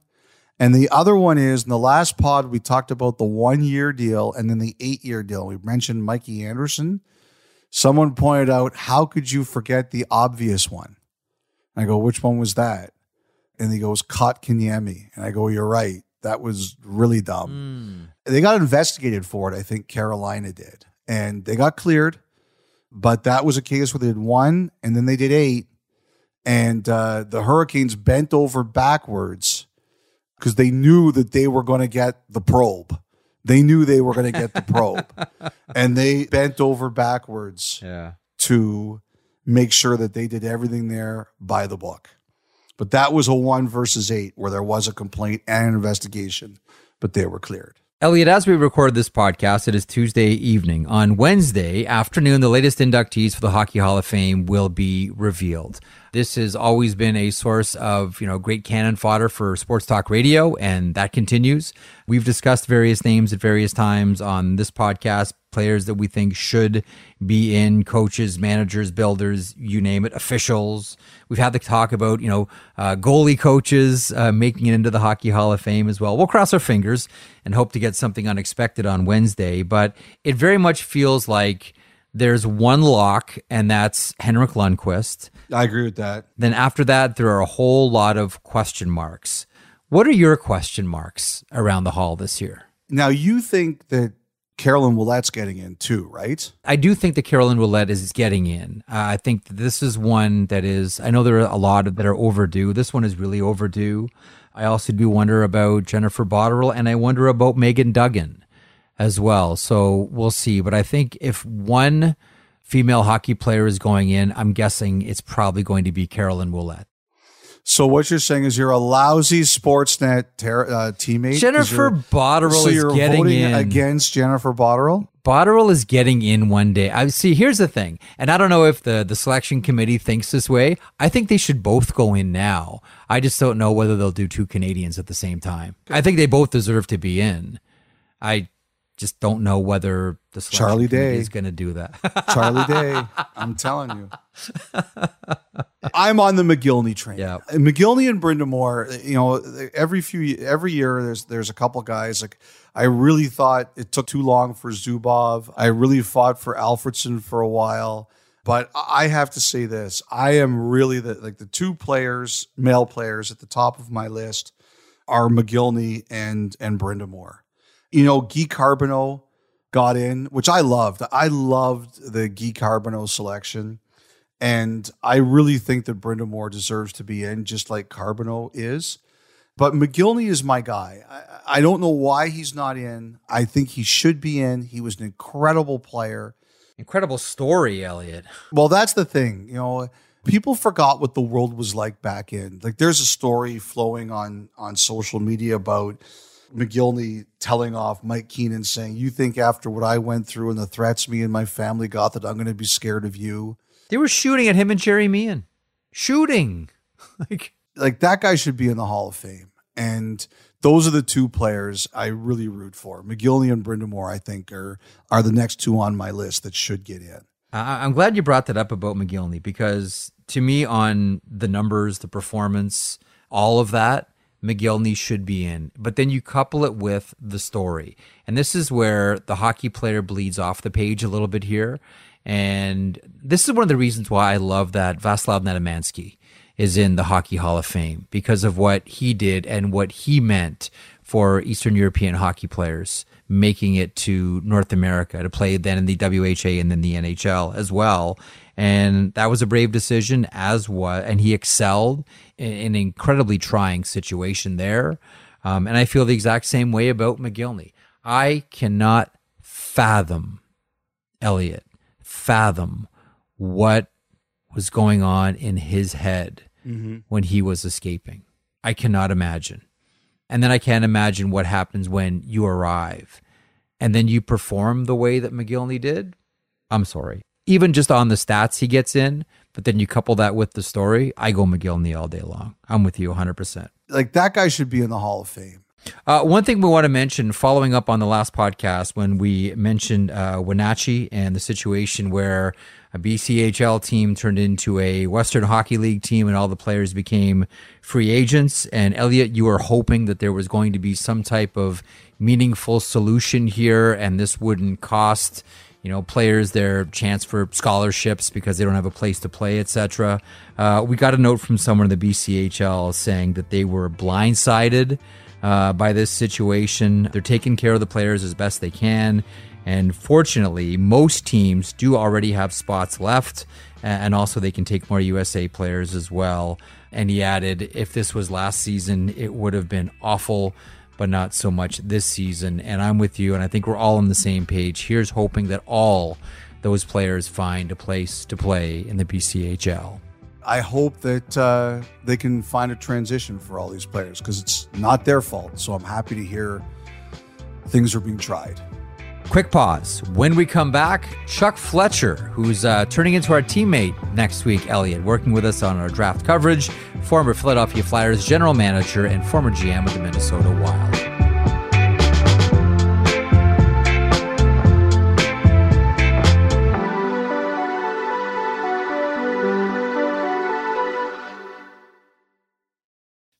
And the other one is in the last pod, we talked about the one year deal and then the eight year deal. We mentioned Mikey Anderson. Someone pointed out, how could you forget the obvious one? I go, which one was that? And he goes, Kotkaniemi. And I go, you're right. That was really dumb. They got investigated for it. I think Carolina did. And they got cleared. But that was a case where they did one and then they did eight. And uh, the Hurricanes bent over backwards because they knew that they were going to get the probe. They knew they were going to get the probe. and they bent over backwards yeah. to make sure that they did everything there by the book. But that was a one versus eight where there was a complaint and an investigation, but they were cleared. Elliot, as we record this podcast, it is Tuesday evening. On Wednesday afternoon, the latest inductees for the Hockey Hall of Fame will be revealed. This has always been a source of, you know, great cannon fodder for sports talk radio, and that continues. We've discussed various names at various times on this podcast, players that we think should be in, coaches, managers, builders, you name it, officials. We've had the talk about, you know, uh, goalie coaches uh, making it into the Hockey Hall of Fame as well. We'll cross our fingers and hope to get something unexpected on Wednesday, but it very much feels like there's one lock, and that's Henrik Lundqvist. I agree with that. Then after that, there are a whole lot of question marks. What are your question marks around the hall this year? Now, you think that Caroline Ouellette's getting in too, right? I do think that Caroline Ouellette is getting in. Uh, I think this is one that is, I know there are a lot of, that are overdue. This one is really overdue. I also do wonder about Jennifer Botterill and I wonder about Megan Duggan as well. So we'll see. But I think if one female hockey player is going in, I'm guessing it's probably going to be Caroline Ouellette. So what you're saying is you're a lousy Sportsnet ter- uh, teammate. Jennifer Botterill so is you're getting voting in. against Jennifer Botterill. Botterill is getting in one day. I see. Here's the thing, and I don't know if the the selection committee thinks this way. I think they should both go in now. I just don't know whether they'll do two Canadians at the same time. I think they both deserve to be in. I just don't know whether the selection Charlie Day. is going to do that. Charlie Day. I'm telling you. I'm on the Mogilny train. Yeah. Mogilny and Brind'Amour, you know, every few every year there's there's a couple guys like I really thought it took too long for Zubov. I really fought for Alfredsson for a while. But I have to say this. I am really the like the two players, male players at the top of my list are Mogilny and and Brind'Amour. You know, Guy Carbonneau got in, which I loved. I loved the Guy Carbonneau selection. And I really think that Brind'Amour deserves to be in, just like Carbonneau is. But Mogilny is my guy. I, I don't know why he's not in. I think he should be in. He was an incredible player. Incredible story, Elliot. Well, that's the thing. You know, people forgot what the world was like back in. Like, there's a story flowing on on social media about Mogilny telling off Mike Keenan saying, "You think after what I went through and the threats me and my family got that I'm going to be scared of you?" They were shooting at him and Gerry Meehan. Shooting. like Like that guy should be in the Hall of Fame. And those are the two players I really root for. Mogilny and Brind'Amour, I think, are are the next two on my list that should get in. I- I'm glad you brought that up about Mogilny because to me, on the numbers, the performance, all of that, Mogilny should be in. But then you couple it with the story. And this is where the hockey player bleeds off the page a little bit here. And this is one of the reasons why I love that Vaclav Nedomansky is in the Hockey Hall of Fame because of what he did and what he meant for Eastern European hockey players making it to North America to play then in the WHA and then the NHL as well. And that was a brave decision, as what, and he excelled in in an incredibly trying situation there. Um, and I feel the exact same way about Mogilny. I cannot fathom, Elliot, fathom what was going on in his head when he was escaping. I cannot imagine. And then I can't imagine what happens when you arrive and then you perform the way that Mogilny did. I'm sorry. Even just on the stats he gets in, but then you couple that with the story, I go Mogilny all day long. I'm with you 100%. Like that guy should be in the Hall of Fame. Uh, one thing we want to mention, following up on the last podcast when we mentioned uh, Wenatchee and the situation where a BCHL team turned into a Western Hockey League team and all the players became free agents. And Elliot, you were hoping that there was going to be some type of meaningful solution here, and this wouldn't cost you know players their chance for scholarships because they don't have a place to play etc uh, we got a note from someone in the bchl saying that they were blindsided uh, by this situation. They're taking care of the players as best they can. And fortunately, most teams do already have spots left. And also, they can take more USA players as well. And he added, if this was last season, it would have been awful, but not so much this season. And I'm with you. And I think we're all on the same page. Here's hoping that all those players find a place to play in the BCHL. I hope that uh, they can find a transition for all these players because it's not their fault. So I'm happy to hear things are being tried. Quick pause. When we come back, Chuck Fletcher, who's uh, turning into our teammate next week, Elliot, working with us on our draft coverage, former Philadelphia Flyers general manager and former GM of the Minnesota Wild.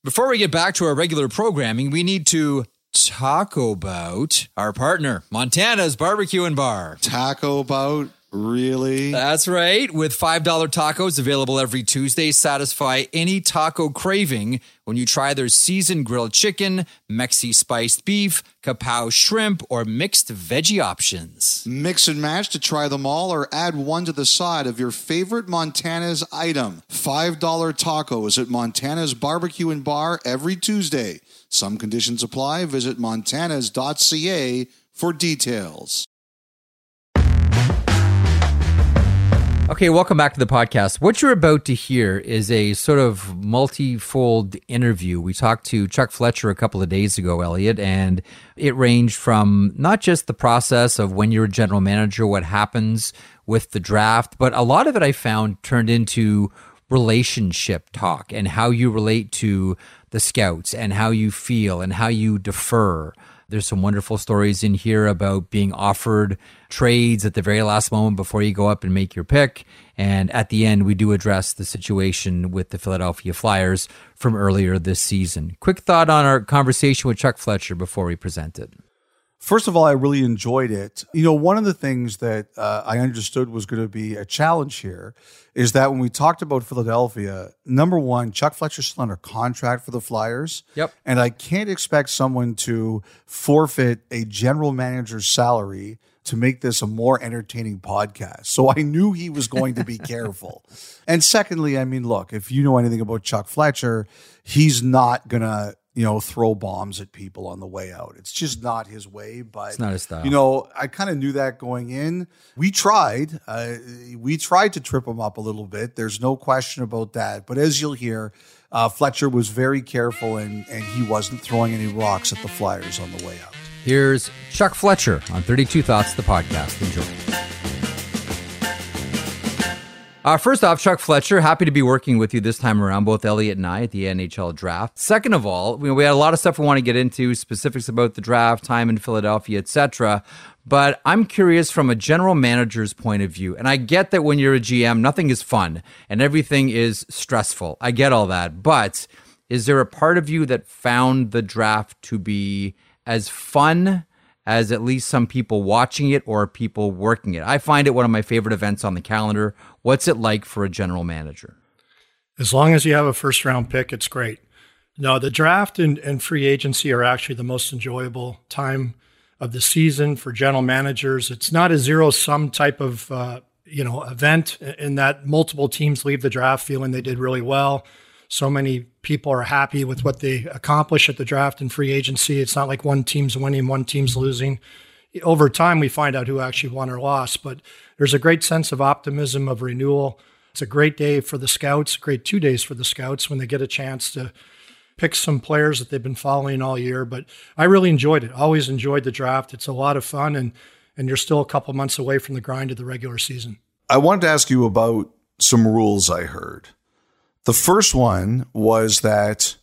Before we get back to our regular programming, we need to talk about our partner, Montana's Barbecue and Bar. Taco about Really? That's right. With $5 tacos available every Tuesday, satisfy any taco craving when you try their seasoned grilled chicken, Mexi spiced beef, kapow shrimp, or mixed veggie options. Mix and match to try them all or add one to the side of your favorite Montana's item. $5 tacos at Montana's Barbecue and Bar every Tuesday. Some conditions apply. Visit montanas.ca for details. Okay, welcome back to the podcast. What you're about to hear is a sort of multi-fold interview. We talked to Chuck Fletcher a couple of days ago, Elliot, and it ranged from not just the process of when you're a general manager, what happens with the draft, but a lot of it I found turned into relationship talk and how you relate to the scouts and how you feel and how you defer there's some wonderful stories in here about being offered trades at the very last moment before you go up and make your pick. And at the end, we do address the situation with the Philadelphia Flyers from earlier this season. Quick thought on our conversation with Chuck Fletcher before we present it. First of all, I really enjoyed it. You know, one of the things that uh, I understood was going to be a challenge here is that when we talked about Philadelphia, number one, Chuck Fletcher's still under contract for the Flyers. Yep. And I can't expect someone to forfeit a general manager's salary to make this a more entertaining podcast. So I knew he was going to be careful. And secondly, I mean, look, if you know anything about Chuck Fletcher, he's not going to you know, throw bombs at people on the way out. It's just not his way. But it's not his style. You know, I kind of knew that going in. We tried. Uh, we tried to trip him up a little bit. There's no question about that. But as you'll hear, uh, Fletcher was very careful and and he wasn't throwing any rocks at the Flyers on the way out. Here's Chuck Fletcher on 32 Thoughts, the podcast. Enjoy. Uh, first off, Chuck Fletcher, happy to be working with you this time around, both Elliot and I at the NHL draft. Second of all, we, we had a lot of stuff we want to get into, specifics about the draft, time in Philadelphia, etc. But I'm curious from a general manager's point of view. And I get that when you're a GM, nothing is fun and everything is stressful. I get all that. But is there a part of you that found the draft to be as fun as at least some people watching it or people working it. I find it one of my favorite events on the calendar. What's it like for a general manager? As long as you have a first round pick, it's great. No, the draft and, and free agency are actually the most enjoyable time of the season for general managers. It's not a zero sum type of uh, you know event in that multiple teams leave the draft feeling they did really well so many people are happy with what they accomplish at the draft and free agency. It's not like one team's winning, one team's losing. Over time, we find out who actually won or lost, but there's a great sense of optimism, of renewal. It's a great day for the scouts, great two days for the scouts when they get a chance to pick some players that they've been following all year. But I really enjoyed it. Always enjoyed the draft. It's a lot of fun, and and you're still a couple months away from the grind of the regular season. I wanted to ask you about some rules I heard. The first one was that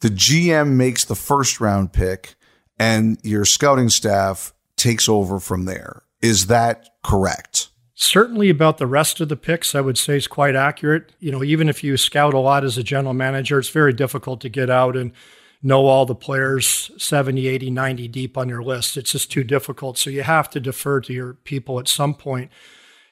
the GM makes the first round pick and your scouting staff takes over from there. Is that correct? Certainly, about the rest of the picks, I would say is quite accurate. You know, even if you scout a lot as a general manager, it's very difficult to get out and know all the players 70, 80, 90 deep on your list. It's just too difficult. So you have to defer to your people at some point.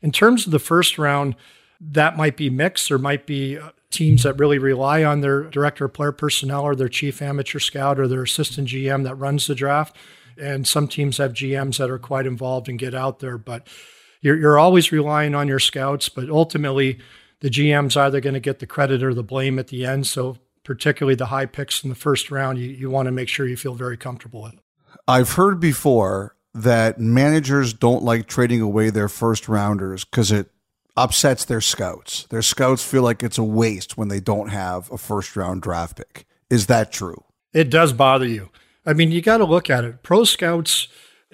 In terms of the first round, that might be mixed. There might be uh, teams that really rely on their director of player personnel or their chief amateur scout or their assistant GM that runs the draft. And some teams have GMs that are quite involved and get out there. But you're, you're always relying on your scouts, but ultimately the GM's either going to get the credit or the blame at the end. So particularly the high picks in the first round, you, you want to make sure you feel very comfortable with. I've heard before that managers don't like trading away their first rounders because it upsets their scouts. Their scouts feel like it's a waste when they don't have a first round draft pick. Is that true? It does bother you. I mean, you got to look at it. Pro scouts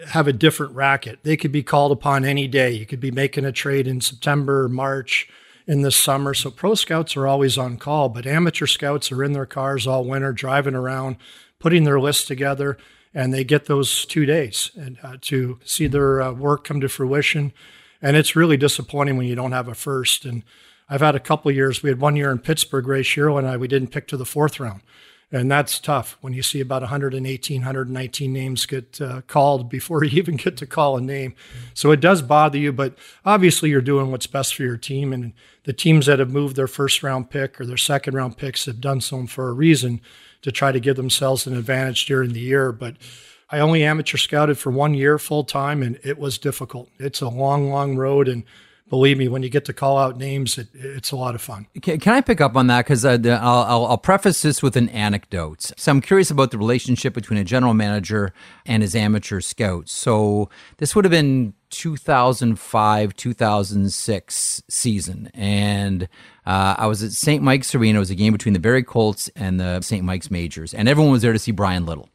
have a different racket. They could be called upon any day. You could be making a trade in September, March, in the summer. So pro scouts are always on call, but amateur scouts are in their cars all winter, driving around, putting their lists together, and they get those two days and, uh, to see their uh, work come to fruition. And it's really disappointing when you don't have a first. And I've had a couple years. We had one year in Pittsburgh, Ray Shero and I. We didn't pick to the fourth round. And that's tough when you see about 118, 119 names get uh, called before you even get to call a name. So it does bother you, but obviously you're doing what's best for your team. And the teams that have moved their first round pick or their second round picks have done so for a reason to try to give themselves an advantage during the year. But I only amateur scouted for one year full time, and it was difficult. It's a long, long road. And believe me, when you get to call out names, it, it's a lot of fun. Can, can I pick up on that? Because uh, I'll, I'll, I'll, preface this with an anecdote. So I'm curious about the relationship between a general manager and his amateur scouts. So this would have been 2005, 2006 season. And uh, I was at St. Mike's Arena. It was a game between the Barrie Colts and the St. Mike's Majors. And everyone was there to see Bryan Little.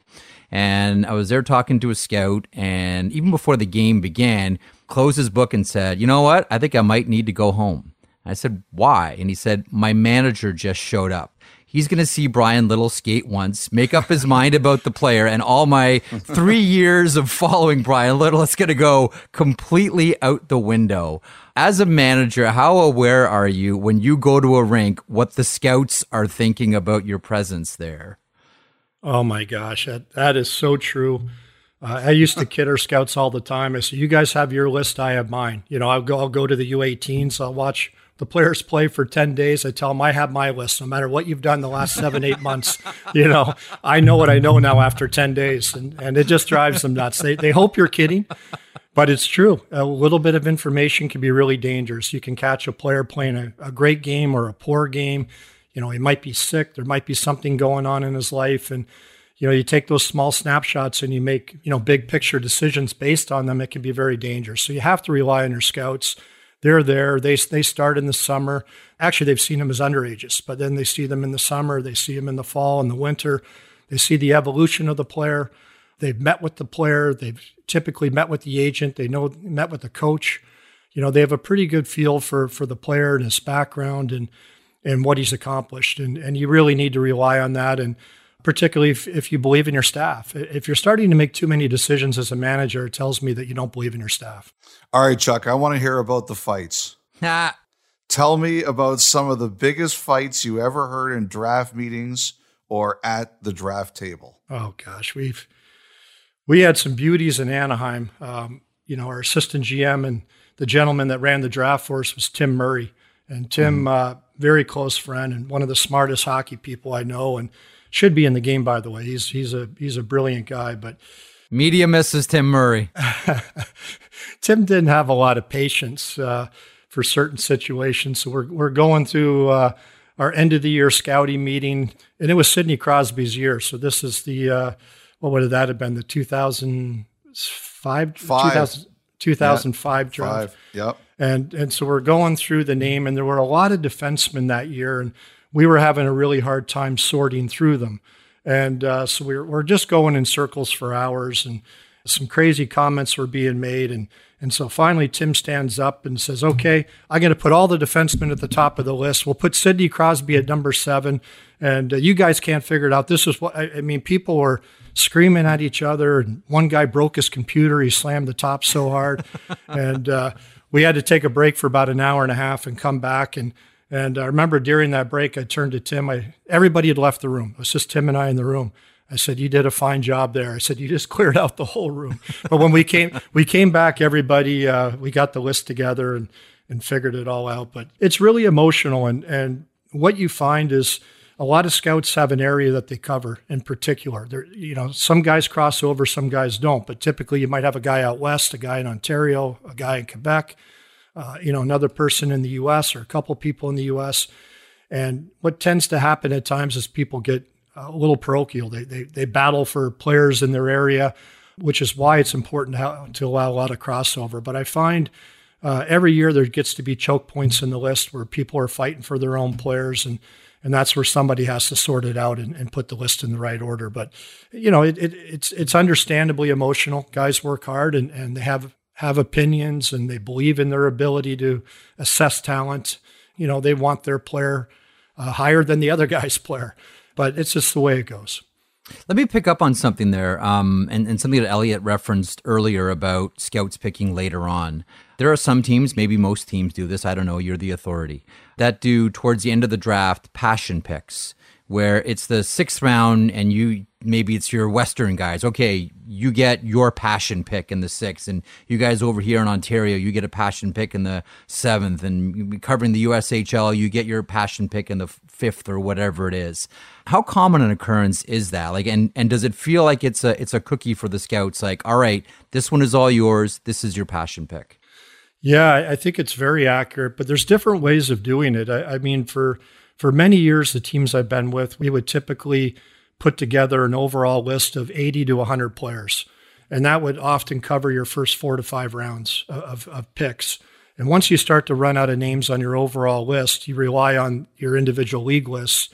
And I was there talking to a scout. And even before the game began, closed his book and said, You know what? I think I might need to go home. I said, Why? And he said, My manager just showed up. He's going to see Bryan Little skate once, make up his mind about the player, and all my three years of following Bryan Little is going to go completely out the window. As a manager, how aware are you when you go to a rink what the scouts are thinking about your presence there? Oh my gosh, that, that is so true. Uh, I used to kid our scouts all the time. I said, "You guys have your list, I have mine." You know, I'll go, I'll go to the U18s. I'll watch the players play for 10 days. I tell them I have my list, no matter what you've done the last seven, eight months. You know, I know what I know now after 10 days, and, and it just drives them nuts. They, they hope you're kidding, but it's true. A little bit of information can be really dangerous. You can catch a player playing a, a great game or a poor game. You know, he might be sick. There might be something going on in his life. And, you know, you take those small snapshots and you make, you know, big picture decisions based on them, it can be very dangerous. So you have to rely on your scouts. They're there. They, they start in the summer. Actually, they've seen them as underages, but then they see them in the summer. They see them in the fall and the winter. They see the evolution of the player. They've met with the player. They've typically met with the agent. They know met with the coach. You know, they have a pretty good feel for for the player and his background and and what he's accomplished. And and you really need to rely on that. And particularly if, if you believe in your staff. If you're starting to make too many decisions as a manager, it tells me that you don't believe in your staff. All right, Chuck, I want to hear about the fights. Nah. Tell me about some of the biggest fights you ever heard in draft meetings or at the draft table. Oh gosh, we've we had some beauties in Anaheim. Um, you know, our assistant GM and the gentleman that ran the draft for us was Tim Murray, and Tim, mm. uh, very close friend and one of the smartest hockey people I know, and should be in the game, by the way. He's he's a he's a brilliant guy, but media misses Tim Murray. Tim didn't have a lot of patience uh, for certain situations, so we're we're going through uh, our end of the year scouting meeting, and it was Sidney Crosby's year. So this is the uh, what would that have been? The 2005, 2000, 2005 draft. Five. Yep. And and so we're going through the name, and there were a lot of defensemen that year, and we were having a really hard time sorting through them. And uh, so we we're, we're just going in circles for hours, and some crazy comments were being made. And, and so finally, Tim stands up and says, Okay, I'm going to put all the defensemen at the top of the list. We'll put Sidney Crosby at number seven. And uh, you guys can't figure it out. This is what I, I mean, people were screaming at each other. And one guy broke his computer. He slammed the top so hard. and uh, we had to take a break for about an hour and a half and come back. And and I remember during that break, I turned to Tim. I, everybody had left the room. It was just Tim and I in the room. I said, "You did a fine job there." I said, "You just cleared out the whole room." but when we came, we came back. Everybody, uh, we got the list together and and figured it all out. But it's really emotional, and and what you find is a lot of scouts have an area that they cover in particular. There, you know, some guys cross over, some guys don't. But typically, you might have a guy out west, a guy in Ontario, a guy in Quebec uh, you know, another person in the U.S. or a couple people in the U.S. And what tends to happen at times is people get a little parochial. They, they, they battle for players in their area, which is why it's important to, to allow a lot of crossover. But I find uh, every year there gets to be choke points in the list where people are fighting for their own players and and that's where somebody has to sort it out and, and put the list in the right order. But you know, it, it, it's it's understandably emotional. Guys work hard and, and they have have opinions and they believe in their ability to assess talent. You know, they want their player uh, higher than the other guy's player, but it's just the way it goes. Let me pick up on something there, um, and, and something that Elliot referenced earlier about scouts picking later on. There are some teams, maybe most teams do this, I don't know, you're the authority, that do towards the end of the draft passion picks where it's the sixth round and you maybe it's your Western guys. Okay, you get your passion pick in the sixth, and you guys over here in Ontario, you get a passion pick in the seventh, and covering the USHL, you get your passion pick in the fifth or whatever it is. How common an occurrence is that? Like, and and does it feel like it's a it's a cookie for the scouts? Like, all right, this one is all yours. This is your passion pick. Yeah, I think it's very accurate, but there's different ways of doing it. I, I mean, for for many years, the teams I've been with, we would typically put together an overall list of 80 to 100 players. And that would often cover your first four to five rounds of, of picks. And once you start to run out of names on your overall list, you rely on your individual league lists.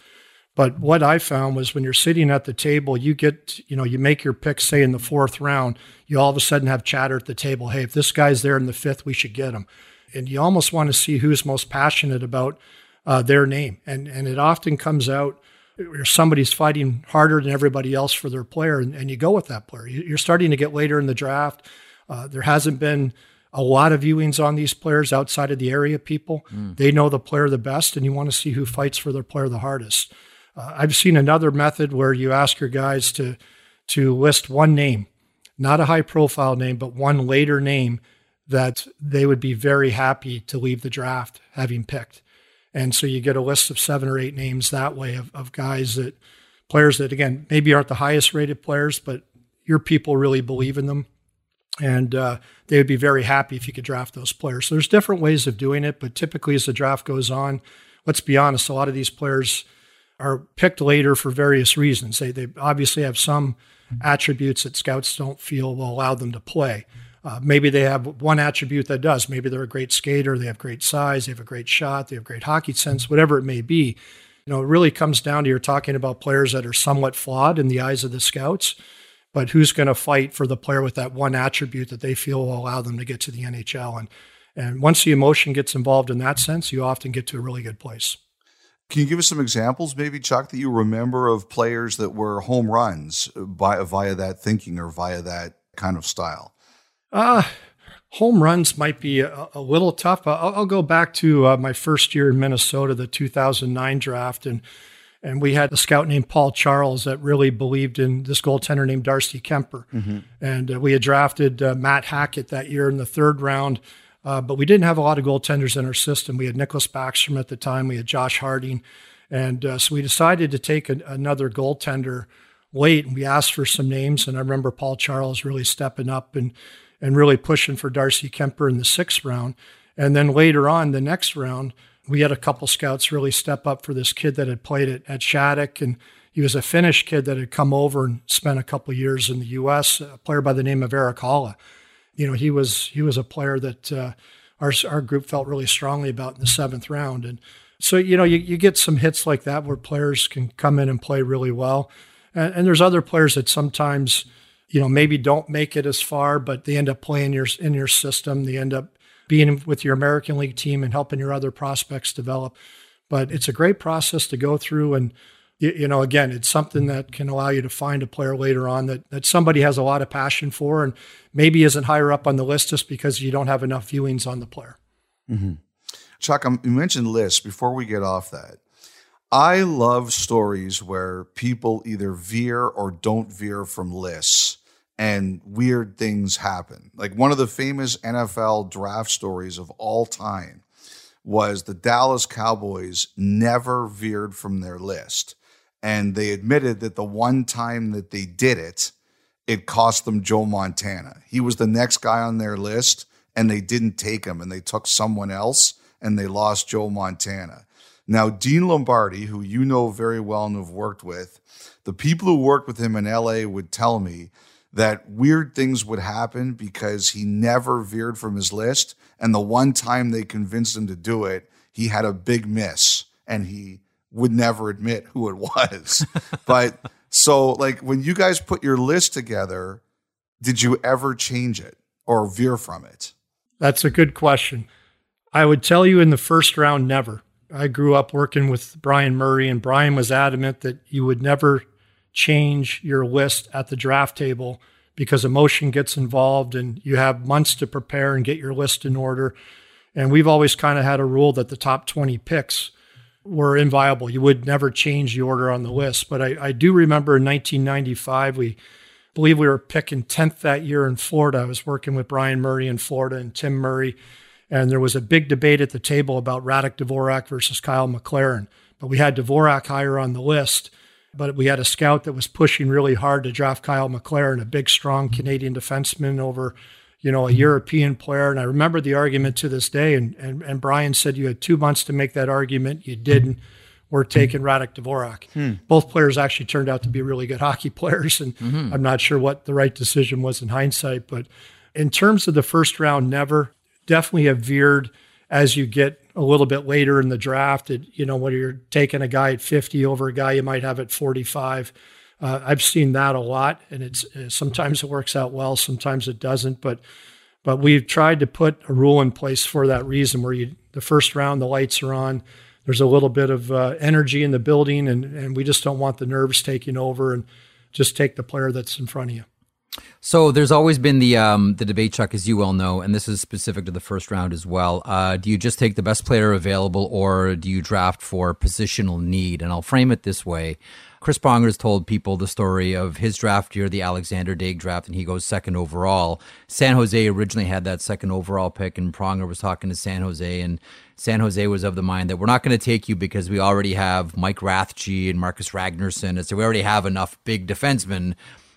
But what I found was when you're sitting at the table, you get, you know, you make your pick, say in the fourth round, you all of a sudden have chatter at the table. Hey, if this guy's there in the fifth, we should get him. And you almost want to see who's most passionate about uh, their name. And, and it often comes out where somebody's fighting harder than everybody else for their player, and, and you go with that player. You're starting to get later in the draft. Uh, there hasn't been a lot of viewings on these players outside of the area people. Mm. They know the player the best, and you want to see who fights for their player the hardest. Uh, I've seen another method where you ask your guys to to list one name, not a high profile name, but one later name that they would be very happy to leave the draft having picked. And so you get a list of seven or eight names that way of, of guys that players that again maybe aren't the highest rated players, but your people really believe in them. And uh, they would be very happy if you could draft those players. So there's different ways of doing it, but typically as the draft goes on, let's be honest, a lot of these players are picked later for various reasons. They, they obviously have some attributes that scouts don't feel will allow them to play. Uh, maybe they have one attribute that does. Maybe they're a great skater, they have great size, they have a great shot, they have great hockey sense, whatever it may be. You know, it really comes down to you're talking about players that are somewhat flawed in the eyes of the scouts, but who's going to fight for the player with that one attribute that they feel will allow them to get to the NHL? And and once the emotion gets involved in that sense, you often get to a really good place. Can you give us some examples, maybe Chuck, that you remember of players that were home runs by, via that thinking or via that kind of style? Uh, home runs might be a, a little tough. I'll, I'll, go back to uh, my first year in Minnesota, the 2009 draft, and and we had a scout named Paul Charles that really believed in this goaltender named Darcy Kuemper. mm-hmm. and uh, we had drafted uh, Matt Hackett that year in the third round. Uh, but we didn't have a lot of goaltenders in our system. We had Niklas Backstrom at the time. We had Josh Harding, and uh, so we decided to take a, another goaltender late. And we asked for some names, and I remember Paul Charles really stepping up and and really pushing for Darcy Kuemper in the sixth round. And then later on, the next round, we had a couple scouts really step up for this kid that had played at, at Shattuck. And he was a Finnish kid that had come over and spent a couple years in the U.S., a player by the name of Erik Haula. You know, he was he was a player that uh, our, our group felt really strongly about in the seventh round. And So, you know, you, you get some hits like that where players can come in and play really well. And, and there's other players that sometimes, you know, maybe don't make it as far, but they end up playing your, in your system. They end up being with your American League team and helping your other prospects develop. But it's a great process to go through. And, you, know, again, it's something that can allow you to find a player later on that, that somebody has a lot of passion for and maybe isn't higher up on the list just because you don't have enough viewings on the player. Mm-hmm. Chuck, um, you mentioned lists. Before we get off that, I love stories where people either veer or don't veer from lists and weird things happen. Like one of the famous NFL draft stories of all time was the Dallas Cowboys never veered from their list. And they admitted that the one time that they did it, it cost them Joe Montana. He was the next guy on their list, and they didn't take him, and they took someone else, and they lost Joe Montana. Now, Dean Lombardi, who you know very well and have worked with, the people who worked with him in LA would tell me that weird things would happen because he never veered from his list. And the one time they convinced him to do it, he had a big miss and he would never admit who it was. but so, like, when you guys put your list together, did you ever change it or veer from it? That's a good question. I would tell you in the first round, never. I grew up working with Brian Murray, and Brian was adamant that you would never change your list at the draft table because emotion gets involved and you have months to prepare and get your list in order. And we've always kind of had a rule that the top 20 picks were inviolable. You would never change the order on the list. But I, I do remember in 1995, we believe we were picking 10th that year in Florida. I was working with Brian Murray in Florida and Tim Murray. And there was a big debate at the table about Radek Dvorak versus Kyle McLaren. But we had Dvorak higher on the list but we had a scout that was pushing really hard to draft Kyle McLaren, a big, strong Canadian defenseman over, you know, a European player. And I remember the argument to this day. And, and, and Brian said you had two months to make that argument. You didn't. We're taking Radek Dvorak. Hmm. Both players actually turned out to be really good hockey players. And mm-hmm. I'm not sure what the right decision was in hindsight. But in terms of the first round, never. Definitely have veered as you get a little bit later in the draft, it, you know, when you're taking a guy at 50 over a guy you might have at 45. Uh, I've seen that a lot, and it's uh, sometimes it works out well, sometimes it doesn't. But but we've tried to put a rule in place for that reason, where you the first round the lights are on, there's a little bit of uh, energy in the building, and and we just don't want the nerves taking over, and just take the player that's in front of you. So there's always been the um, the debate, Chuck, as you well know, and this is specific to the first round as well. Uh, do you just take the best player available, or do you draft for positional need? And I'll frame it this way: Chris Pronger's told people the story of his draft year, the Alexandre Daigle draft, and he goes second overall. San Jose originally had that second overall pick, and Pronger was talking to San Jose, and San Jose was of the mind that we're not going to take you because we already have Mike Rathje and Marcus Ragnarsson, and so we already have enough big defensemen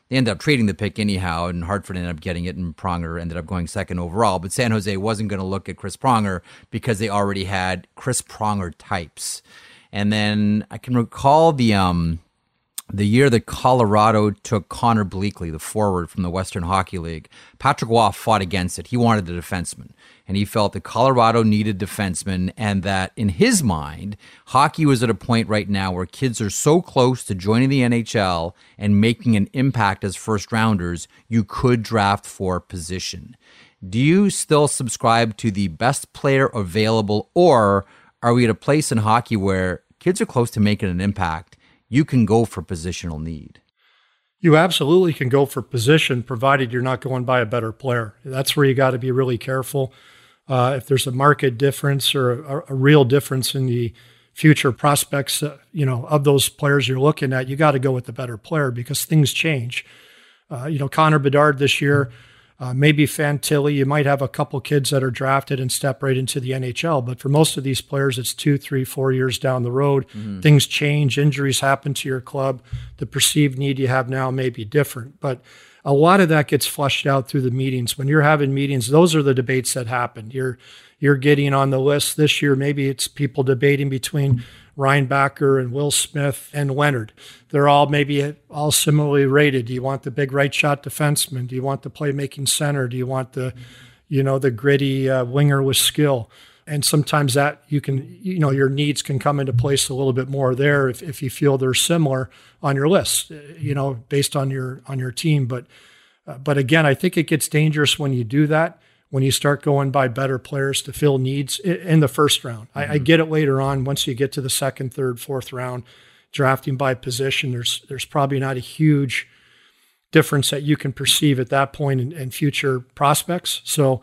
they ended up trading the pick anyhow, and Hartford ended up getting it, and Pronger ended up going second overall. But San Jose wasn't going to look at Chris Pronger because they already had Chris Pronger types. And then I can recall the um, the year that Colorado took Conner Bleackley, the forward from the Western Hockey League. Patrick Roy fought against it. He wanted a defenseman and he felt that Colorado needed defensemen and that in his mind, hockey was at a point right now where kids are so close to joining the NHL and making an impact as first rounders, you could draft for position. Do you still subscribe to the best player available, or are we at a place in hockey where kids are close to making an impact? You can go for positional need. You absolutely can go for position, provided you're not going by a better player. That's where you got to be really careful. Uh, if there's a market difference or a, a, real difference in the future prospects, uh, you know, of those players you're looking at, you got to go with the better player because things change. Uh, you know, Connor Bedard this year, uh, maybe Fantilli. You might have a couple kids that are drafted and step right into the NHL, but for most of these players, it's two, three, four years down the road. Mm-hmm. Things change, injuries happen to your club. The perceived need you have now may be different, but a lot of that gets flushed out through the meetings. When you're having meetings, those are the debates that happen. You're you're getting on the list this year. Maybe it's people debating between Reinbacher and Will Smith and Leonard. They're all maybe all similarly rated. Do you want the big right shot defenseman? Do you want the playmaking center? Do you want the, you know, the gritty uh, winger with skill? And sometimes that you can, you know, your needs can come into place a little bit more there if, if you feel they're similar on your list, you know, based on your on your team. But uh, but again, I think it gets dangerous when you do that when you start going by better players to fill needs in the first round. Mm-hmm. I, I, get it later on once you get to the second, third, fourth round, drafting by position. There's there's probably not a huge difference that you can perceive at that point in, in future prospects. So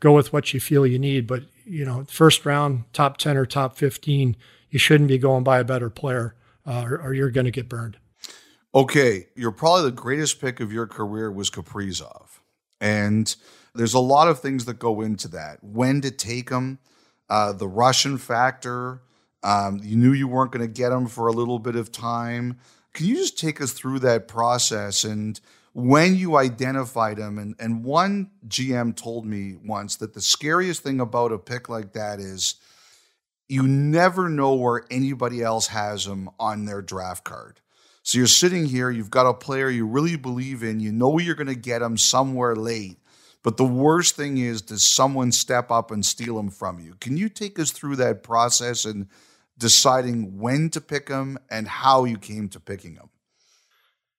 go with what you feel you need. But you know, first round, top ten or top fifteen, you shouldn't be going by a better player, uh, or, or you're going to get burned. Okay, you're probably the greatest pick of your career was Kaprizov, and there's a lot of things that go into that. When to take him, uh, the Russian factor. Um, you knew you weren't going to get him for a little bit of time. Can you just take us through that process and when you identified them. And, and one GM told me once that the scariest thing about a pick like that is you never know where anybody else has them on their draft card. So you're sitting here, you've got a player you really believe in, you know you're going to get them somewhere late but the worst thing is, does someone step up and steal them from you? Can you take us through that process and deciding when to pick them and how you came to picking them?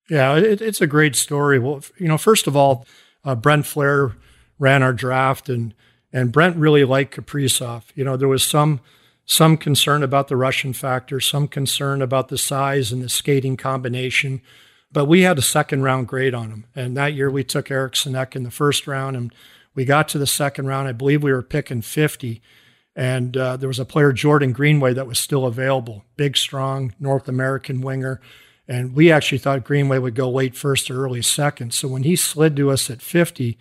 Yeah, it, it's a great story. Well, you know, first of all, uh, Brent Flahr ran our draft, and and Brent really liked Kaprizov. You know, there was some some concern about the Russian factor, some concern about the size and the skating combination. But we had a second round grade on him. And that year we took Eriksson Ek in the first round and we got to the second round. I believe we were picking 50. And uh, there was a player, Jordan Greenway, that was still available. Big, strong North American winger. And we actually thought Greenway would go late first or early second. So when he slid to us at 50,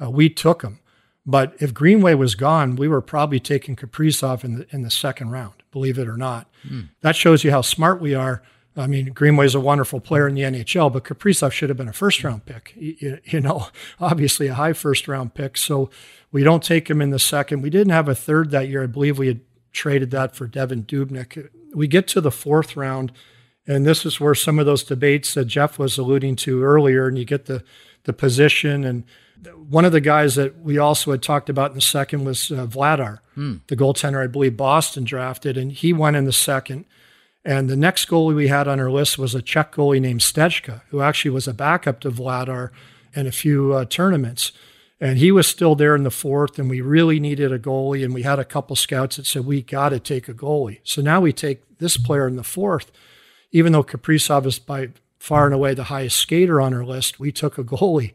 uh, we took him. But if Greenway was gone, we were probably taking Kaprizov in the in the second round, believe it or not. Mm. That shows you how smart we are I mean, Greenway's a wonderful player in the NHL, but Kaprizov should have been a first round pick. You, you, know, obviously a high first round pick. So we don't take him in the second. We didn't have a third that year. I believe we had traded that for Devan Dubnyk. We get to the fourth round, and this is where some of those debates that Jeff was alluding to earlier, and you get the the position. And one of the guys that we also had talked about in the second was uh, Vladar, hmm. the goaltender I believe Boston drafted, and he went in the second. And the next goalie we had on our list was a Czech goalie named Stezka, who actually was a backup to Vladar in a few uh, tournaments. And he was still there in the fourth, and we really needed a goalie. And we had a couple scouts that said, We got to take a goalie. So now we take this player in the fourth. Even though Kaprizov is by far and away the highest skater on our list, we took a goalie.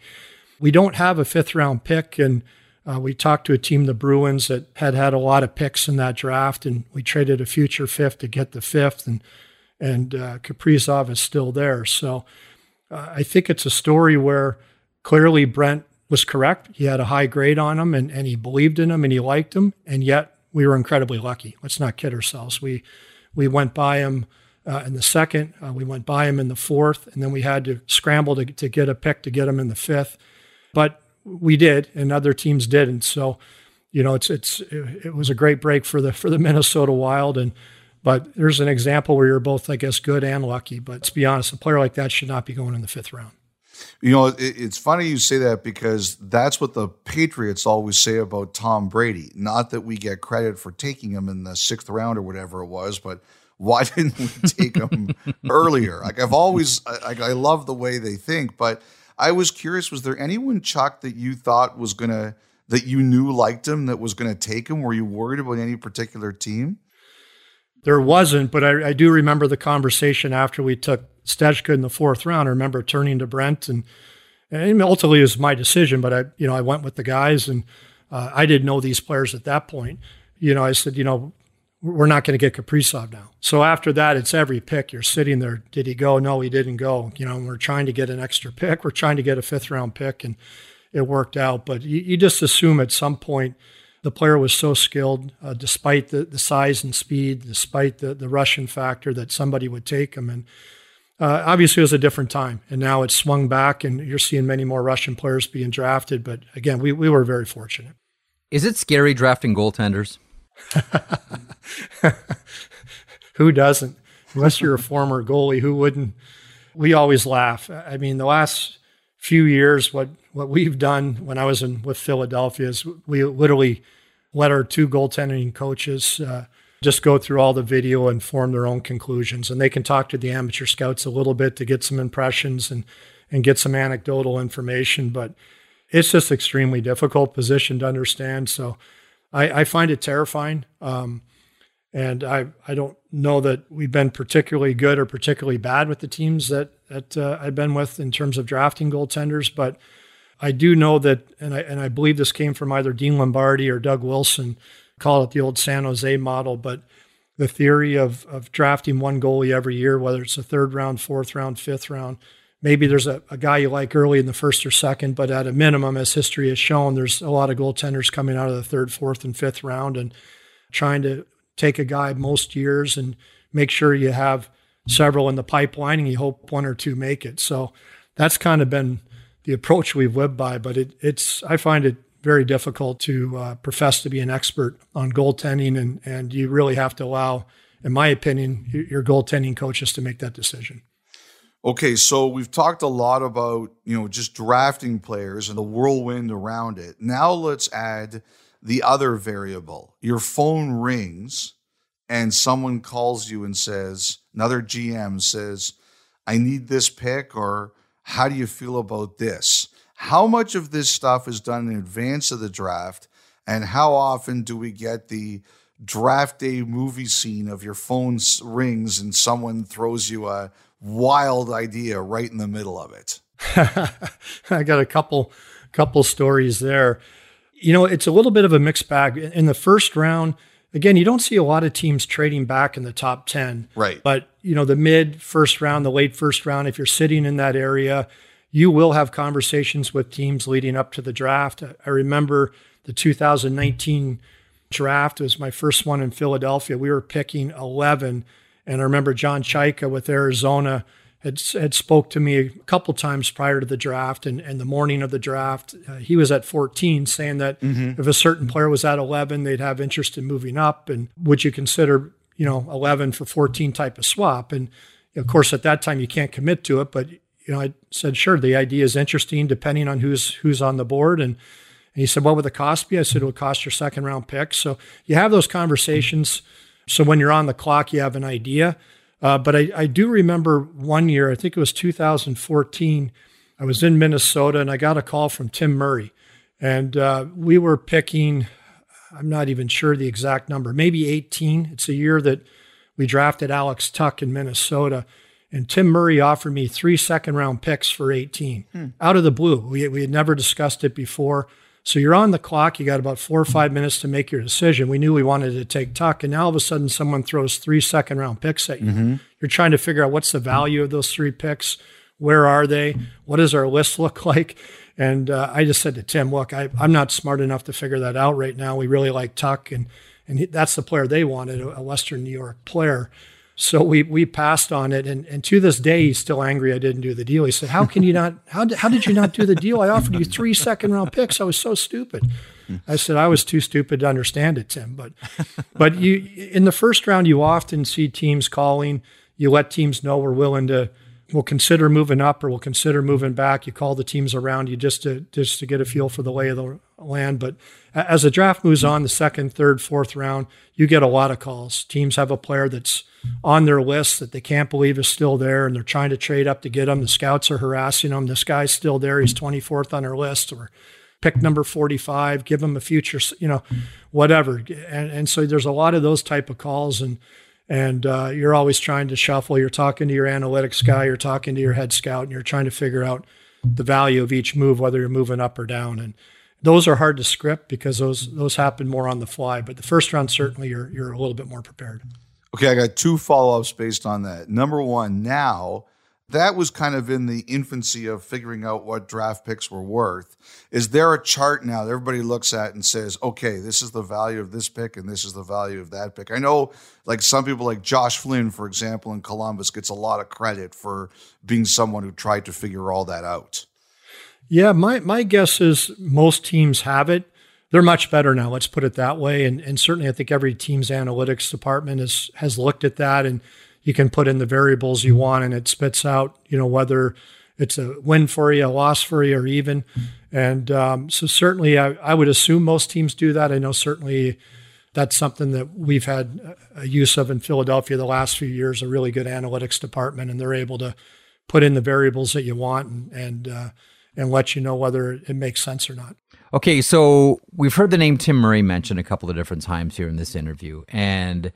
We don't have a fifth round pick. And uh, we talked to a team, the Bruins, that had had a lot of picks in that draft, and we traded a future fifth to get the fifth, and and uh, Kaprizov is still there. So uh, I think it's a story where clearly Brent was correct. He had a high grade on him, and, and he believed in him, and he liked him, and yet we were incredibly lucky. Let's not kid ourselves. We we went by him. Uh, in the second, uh, we went by him in the fourth, and then we had to scramble to, to get a pick to get him in the fifth. But we did, and other teams didn't. So, you know, it's it's it was a great break for the for the Minnesota Wild, and but there's an example where you're both, I guess, good and lucky. But to be honest, a player like that should not be going in the fifth round. You know, it's funny you say that because that's what the Patriots always say about Tom Brady. Not that we get credit for taking him in the sixth round or whatever it was, but why didn't we take him earlier? Like I've always, I, I love the way they think, but I was curious, was there anyone, Chuck, that you thought was going to, that you knew liked him, that was going to take him? Were you worried about any particular team? There wasn't, but I, I do remember the conversation after we took Stezka in the fourth round. I remember turning to Brent and, and ultimately it was my decision, but I, you know, I went with the guys and uh, I didn't know these players at that point. You know, I said, you know, we're not going to get Kaprizov now. So after that, it's every pick. You're sitting there. Did he go? No, he didn't go. You know, we're trying to get an extra pick. We're trying to get a fifth round pick, and it worked out. But you, you just assume at some point the player was so skilled, uh, despite the, the size and speed, despite the, the Russian factor, that somebody would take him. And uh, obviously, it was a different time. And now it's swung back, and you're seeing many more Russian players being drafted. But again, we, we were very fortunate. Is it scary drafting goaltenders? who doesn't? Unless you're a former goalie, who wouldn't? We always laugh. I mean, the last few years, what what we've done when I was in with Philadelphia is we literally let our two goaltending coaches uh, just go through all the video and form their own conclusions. And they can talk to the amateur scouts a little bit to get some impressions and, and get some anecdotal information. But it's just extremely difficult position to understand. So I, I find it terrifying. Um, and I, I don't know that we've been particularly good or particularly bad with the teams that, that uh, I've been with in terms of drafting goaltenders. But I do know that, and I, and I believe this came from either Dean Lombardi or Doug Wilson, call it the old San Jose model, but the theory of, of drafting one goalie every year, whether it's a third round, fourth round, fifth round, maybe there's a, a guy you like early in the first or second, but at a minimum, as history has shown, there's a lot of goaltenders coming out of the third, fourth, and fifth round and trying to take a guy most years and make sure you have several in the pipeline and you hope one or two make it. So that's kind of been the approach we've lived by, but it, it's, I find it very difficult to uh, profess to be an expert on goaltending, and, and you really have to allow, in my opinion, your goaltending coaches to make that decision. Okay, so we've talked a lot about, you know, just drafting players and the whirlwind around it. Now let's add the other variable. Your phone rings and someone calls you and says, another GM says, I need this pick, or how do you feel about this? How much of this stuff is done in advance of the draft? And how often do we get the draft day movie scene of your phone rings and someone throws you a wild idea right in the middle of it? I got a couple couple stories there. You know, it's a little bit of a mixed bag. In the first round, again, you don't see a lot of teams trading back in the top 10. Right. But, you know, the mid first round, the late first round, if you're sitting in that area, you will have conversations with teams leading up to the draft. I remember the 2019 draft was my first one in Philadelphia. We were picking 11, and I remember John Chayka with Arizona had, had spoke to me a couple times prior to the draft and, and the morning of the draft. Uh, he was at 14 saying that mm-hmm. if a certain player was at 11, they'd have interest in moving up. And would you consider, you know, 11 for 14 type of swap? And of course, at that time, you can't commit to it, but you know, I said, sure, the idea is interesting depending on who's who's on the board. And, and he said, what would the cost be? I said, it would cost your second round pick. So you have those conversations. So when you're on the clock, you have an idea. Uh, but I, I do remember one year, I think it was 2014, I was in Minnesota and I got a call from Tim Murray. And uh, we were picking, I'm not even sure the exact number, maybe 18. It's a year that we drafted Alex Tuch in Minnesota. And Tim Murray offered me three second round picks for 18 hmm. out of the blue. We, we had never discussed it before. So you're on the clock. You got about four or five minutes to make your decision. We knew we wanted to take Tuch, and now all of a sudden someone throws three second round picks at you. Mm-hmm. You're trying to figure out what's the value of those three picks. Where are they? What does our list look like? And uh, I just said to Tim, look, I, am not smart enough to figure that out right now. We really like Tuch, and and he, that's the player they wanted, a Western New York player. So we we passed on it, and, and to this day he's still angry I didn't do the deal. He said, "How can you not? How did, how did you not do the deal? I offered you three second round picks. I was so stupid." I said, "I was too stupid to understand it, Tim." But but you in the first round you often see teams calling. You let teams know we're willing to we'll consider moving up or we'll consider moving back. You call the teams around you just to just to get a feel for the lay of the land. But as the draft moves on, the second, third, fourth round, you get a lot of calls. Teams have a player that's on their list that they can't believe is still there and they're trying to trade up to get him. The scouts are harassing him. This guy's still there. He's 24th on our list or pick number 45, give him a future, you know, whatever. And, and so there's a lot of those type of calls and, and uh, you're always trying to shuffle. You're talking to your analytics guy, you're talking to your head scout, and you're trying to figure out the value of each move, whether you're moving up or down. And those are hard to script because those those happen more on the fly. But the first round, certainly, you're you're a little bit more prepared. Okay, I got two follow ups based on that. Number one, now that was kind of in the infancy of figuring out what draft picks were worth. Is there a chart now that everybody looks at and says, okay, this is the value of this pick and this is the value of that pick? I know, like some people, like Josh Flynn, for example, in Columbus, gets a lot of credit for being someone who tried to figure all that out. Yeah, my, my guess is most teams have it they're much better now. Let's put it that way. And, and certainly, I think every team's analytics department has has looked at that, and you can put in the variables you want, and it spits out, you know, whether it's a win for you, a loss for you, or even. And um, so certainly, I, I would assume most teams do that. I know certainly that's something that we've had a use of in Philadelphia the last few years. A really good analytics department, and they're able to put in the variables that you want and and, uh, and let you know whether it makes sense or not. Okay, so we've heard the name Tim Murray mentioned a couple of different times here in this interview, and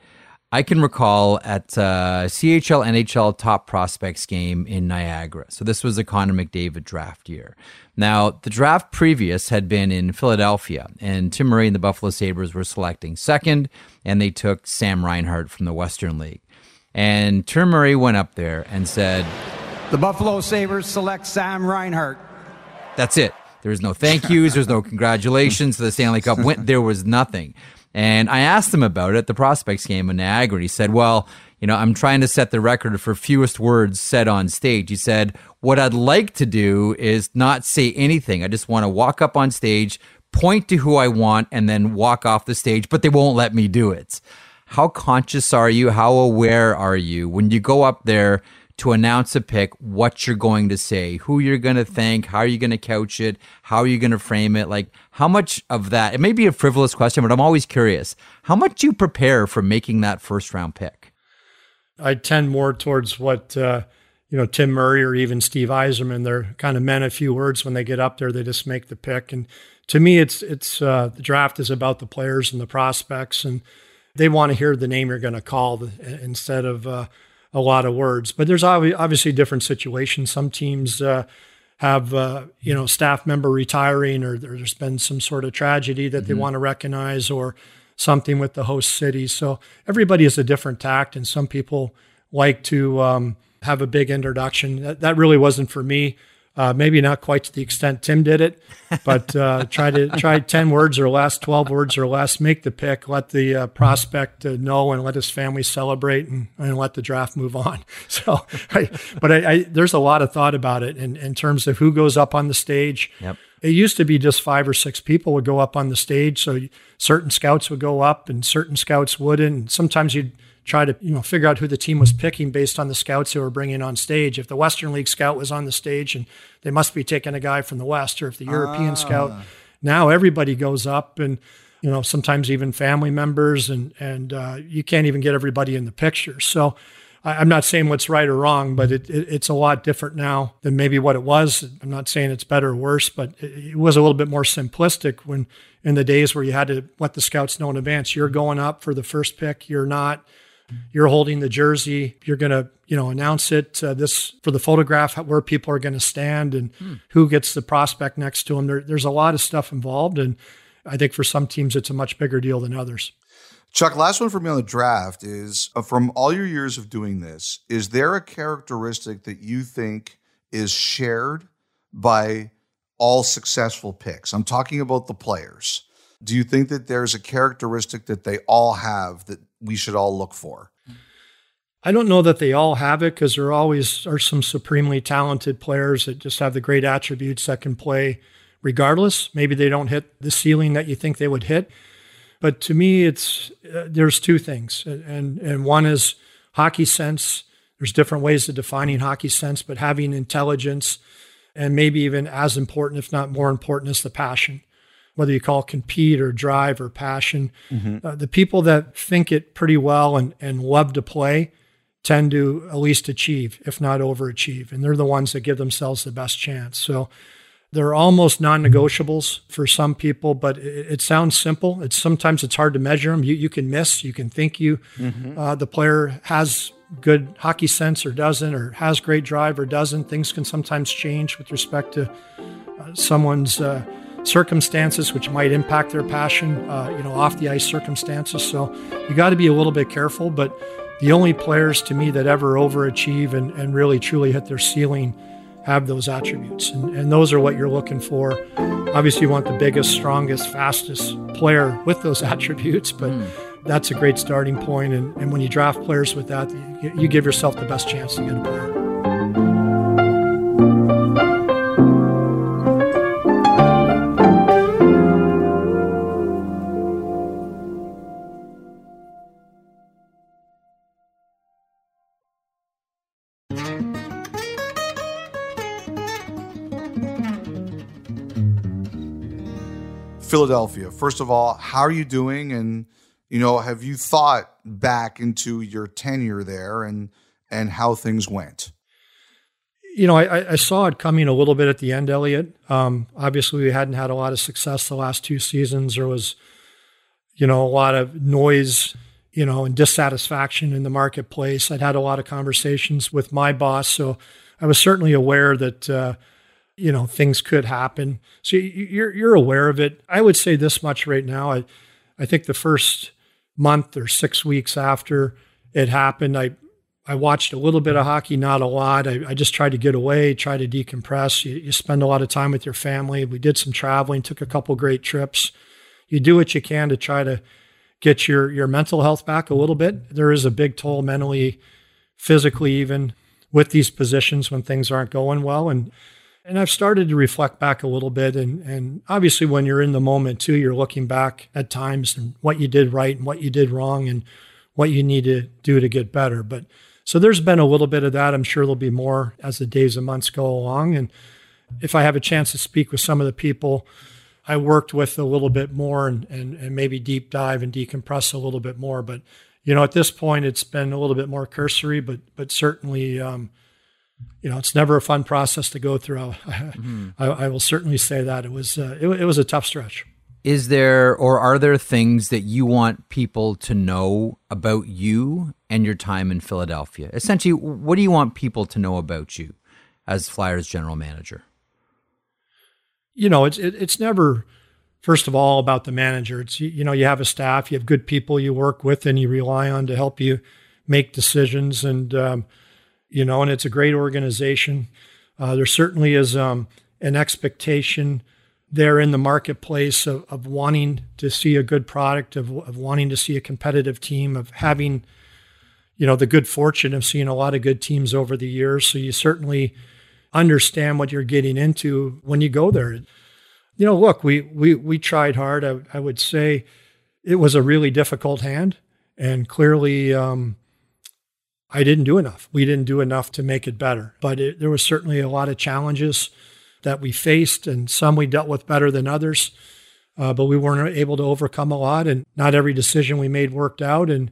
I can recall at uh, CHL NHL Top Prospects game in Niagara. So this was the Connor McDavid draft year. Now, the draft previous had been in Philadelphia, and Tim Murray and the Buffalo Sabres were selecting second, and they took Sam Reinhart from the Western League. And Tim Murray went up there and said, The Buffalo Sabres select Sam Reinhart. That's it. There was no thank yous. There's no congratulations to the Stanley Cup win. There was nothing. And I asked him about it, the prospects game in Niagara. And he said, Well, you know, I'm trying to set the record for fewest words said on stage. He said, What I'd like to do is not say anything. I just want to walk up on stage, point to who I want, and then walk off the stage, but they won't let me do it. How conscious are you? How aware are you when you go up there to announce a pick, what you're going to say, who you're going to thank, how are you going to couch it, how are you going to frame it? Like, how much of that, it may be a frivolous question, but I'm always curious. How much do you prepare for making that first round pick? I tend more towards what, uh, you know, Tim Murray or even Steve Yzerman. They're kind of men a few words when they get up there. They just make the pick. And to me, it's, it's, uh, the draft is about the players and the prospects. And they want to hear the name you're going to call instead of, uh, a lot of words. But there's obviously different situations. Some teams uh, have uh, you know staff member retiring, or there's been some sort of tragedy that mm-hmm. they want to recognize, or something with the host city. So everybody has a different tact, and some people like to um, have a big introduction. That, that really wasn't for me. Uh, maybe not quite to the extent Tim did it, but uh, try to try ten words or less, twelve words or less. Make the pick, let the uh, prospect uh, know, and let his family celebrate, and, and let the draft move on. So, I, but I, I, there's a lot of thought about it in, in terms of who goes up on the stage. Yep. It used to be just five or six people would go up on the stage, so certain scouts would go up, and certain scouts wouldn't. And sometimes you'd try to you know figure out who the team was picking based on the scouts they were bringing on stage. If the Western League scout was on the stage, and they must be taking a guy from the West, or if the European ah. scout. Now everybody goes up, and you know sometimes even family members, and and uh, you can't even get everybody in the picture. So. I'm not saying what's right or wrong, but it, it, it's a lot different now than maybe what it was. I'm not saying it's better or worse, but it, it was a little bit more simplistic when in the days where you had to let the scouts know in advance you're going up for the first pick, you're not you're holding the jersey. You're going to, you know, announce it uh, this for the photograph where people are going to stand and hmm. who gets the prospect next to them. There, there's a lot of stuff involved, and I think for some teams it's a much bigger deal than others. Chuck, last one for me on the draft is uh, from all your years of doing this, is there a characteristic that you think is shared by all successful picks? I'm talking about the players. Do you think that there's a characteristic that they all have that we should all look for? I don't know that they all have it because there always are some supremely talented players that just have the great attributes that can play regardless. Maybe they don't hit the ceiling that you think they would hit. But to me, it's uh, there's two things, and and one is hockey sense. There's different ways of defining hockey sense, but having intelligence, and maybe even as important, if not more important, is the passion whether you call compete or drive or passion. Mm-hmm. Uh, the people that think it pretty well and, and love to play tend to at least achieve, if not overachieve. And they're the ones that give themselves the best chance. So they're almost non-negotiables for some people, but it, it sounds simple. It's sometimes it's hard to measure them. You, you can miss, you can think you, mm-hmm. uh, the player has good hockey sense or doesn't, or has great drive or doesn't. Things can sometimes change with respect to uh, someone's uh, circumstances which might impact their passion, uh, you know, off the ice circumstances. So you got to be a little bit careful. But the only players to me that ever overachieve and, and really truly hit their ceiling have those attributes. And, and those are what you're looking for. Obviously, you want the biggest, strongest, fastest player with those attributes, but mm. that's a great starting point. And, and when you draft players with that, you, you give yourself the best chance to get a player. Philadelphia. First of all, how are you doing? And you know, have you thought back into your tenure there and and how things went? You know, I, I saw it coming a little bit at the end, Elliotte. Um, obviously, we hadn't had a lot of success the last two seasons. There was, you know, a lot of noise, you know, and dissatisfaction in the marketplace. I'd had a lot of conversations with my boss, so I was certainly aware that. Uh, you know things could happen so you're you're aware of it i would say this much right now i i think the first month or 6 weeks after it happened i I watched a little bit of hockey, not a lot. I, I just tried to get away, try to decompress. You, you, spend a lot of time with your family. We did some traveling, took a couple great trips. You do what you can to try to get your your mental health back a little bit. There is a big toll mentally, physically, even with these positions when things aren't going well. And and I've started to reflect back a little bit. And, and obviously, when you're in the moment too, you're looking back at times and what you did right and what you did wrong and what you need to do to get better. But so there's been a little bit of that. I'm sure there'll be more as the days and months go along. And if I have a chance to speak with some of the people I worked with a little bit more and, and, and maybe deep dive and decompress a little bit more. But, you know, at this point, it's been a little bit more cursory, but, but certainly, um, you know, it's never a fun process to go through. mm-hmm. I, I, will certainly say that it was uh, it, it, was a tough stretch. Is there or are there things that you want people to know about you and your time in Philadelphia? Essentially, what do you want people to know about you as Flyers general manager? You know, it's it, it's never first of all about the manager. It's you know you have a staff, you have good people you work with, and you rely on to help you make decisions and. Um, you know, and it's a great organization. Uh, there certainly is um, an expectation there in the marketplace of, of, wanting to see a good product, of, of wanting to see a competitive team, of having, you know, the good fortune of seeing a lot of good teams over the years. So you certainly understand what you're getting into when you go there. You know, look, we we we tried hard. I, I would say it was a really difficult hand, and clearly. Um, I didn't do enough. We didn't do enough to make it better. But it, there was certainly a lot of challenges that we faced, and some we dealt with better than others. Uh, but we weren't able to overcome a lot, and not every decision we made worked out. And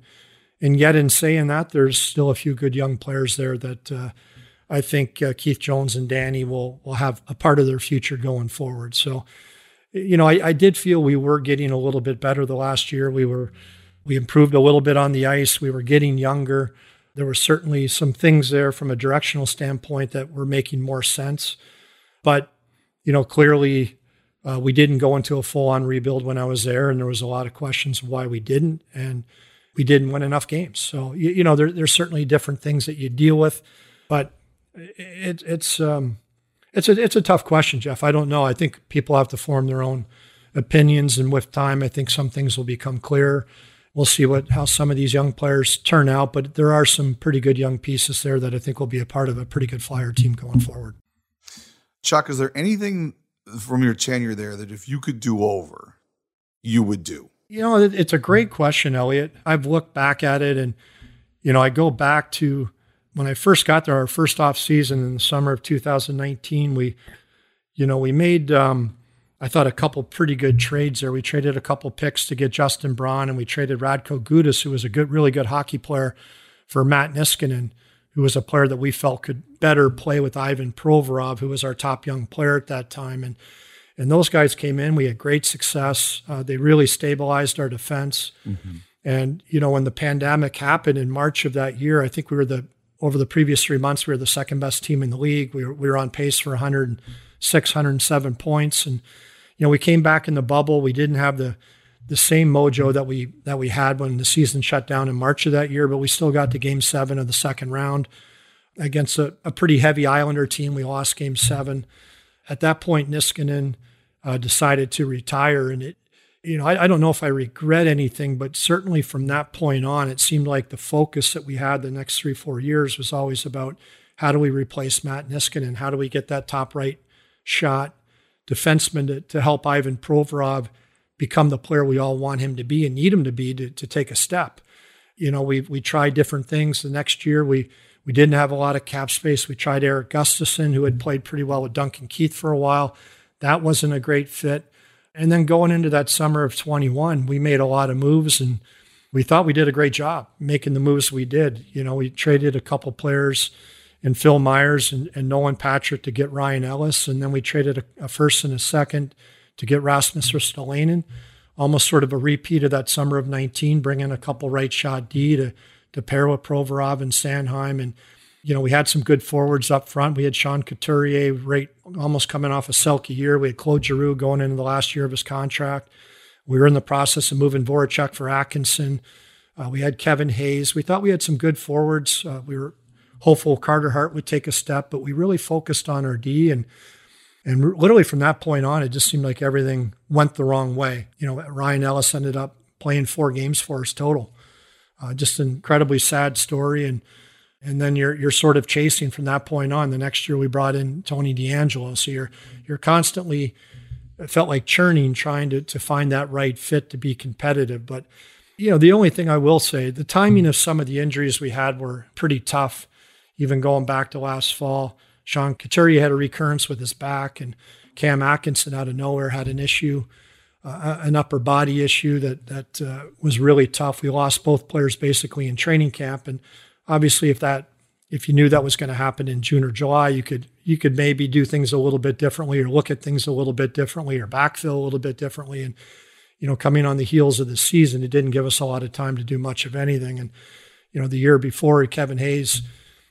and yet, in saying that, there's still a few good young players there that uh, I think uh, Keith Jones and Danny will will have a part of their future going forward. So, you know, I, I did feel we were getting a little bit better the last year. We were we improved a little bit on the ice. We were getting younger. There were certainly some things there from a directional standpoint that were making more sense. But, you know, clearly uh, we didn't go into a full on rebuild when I was there, and there was a lot of questions why we didn't. And we didn't win enough games. So, you, you know, there, there's certainly different things that you deal with, but it, it's, um, it's a, it's a tough question, Jeff. I don't know. I think people have to form their own opinions, and with time, I think some things will become clearer we'll see what how some of these young players turn out. But there are some pretty good young pieces there that I think will be a part of a pretty good Flyer team going forward. Chuck, is there anything from your tenure there that if you could do over, you would do? You know, it's a great question, Elliotte. I've looked back at it, and you know, I go back to when I first got there, our first off season in the summer of 2019. We, you know, we made um, I thought a couple pretty good trades there. We traded a couple picks to get Justin Braun, and we traded Radko Gudas, who was a good, really good hockey player, for Matt Niskanen, who was a player that we felt could better play with Ivan Provorov, who was our top young player at that time. And and those guys came in. We had great success. Uh, they really stabilized our defense. Mm-hmm. And you know, when the pandemic happened in March of that year, I think we were the over the previous three months we were the second best team in the league. We were we were on pace for 106, 107 points, and you know, we came back in the bubble. We didn't have the the same mojo that we that we had when the season shut down in March of that year, but we still got to game seven of the second round against a, a pretty heavy Islander team. We lost game seven. At that point, Niskanen uh, decided to retire, and it, you know, I, I, don't know if I regret anything, but certainly from that point on, it seemed like the focus that we had the next three four years was always about how do we replace Matt Niskanen, how do we get that top right shot defenseman to, to help Ivan Provorov become the player we all want him to be and need him to be to, to take a step. You know, we we tried different things. The next year we we didn't have a lot of cap space. We tried Eric Gustafsson, who had played pretty well with Duncan Keith for a while. That wasn't a great fit. And then going into that summer of 21, we made a lot of moves and we thought we did a great job making the moves we did. You know, we traded a couple players in Phil Myers and, and Nolan Patrick to get Ryan Ellis. And then we traded a, a first and a second to get Rasmus Ristolainen. Almost sort of a repeat of that summer of 19, bringing a couple right shot D to, to pair with Provorov and Sanheim. And, you know, we had some good forwards up front. We had Sean Couturier right almost coming off a Selke year. We had Claude Giroux going into the last year of his contract. We were in the process of moving Voracek for Atkinson. Uh, we had Kevin Hayes. We thought we had some good forwards. Uh, we were hopeful Carter Hart would take a step, but we really focused on our D and and literally from that point on, it just seemed like everything went the wrong way. You know, Ryan Ellis ended up playing four games for us total. Uh, just an incredibly sad story, and and then you're you're sort of chasing from that point on. The next year we brought in Tony DeAngelo, so you're you're constantly it felt like churning, trying to, to find that right fit to be competitive. But, you know, the only thing I will say, the timing of some of the injuries we had were pretty tough, even going back to last fall. Sean Couturier had a recurrence with his back, and Cam Atkinson out of nowhere had an issue, uh, an upper body issue that that uh, was really tough. We lost both players basically in training camp, and obviously, if that if you knew that was going to happen in June or July, you could you could maybe do things a little bit differently or look at things a little bit differently or backfill a little bit differently. And you know, coming on the heels of the season, it didn't give us a lot of time to do much of anything. And you know, the year before, Kevin Hayes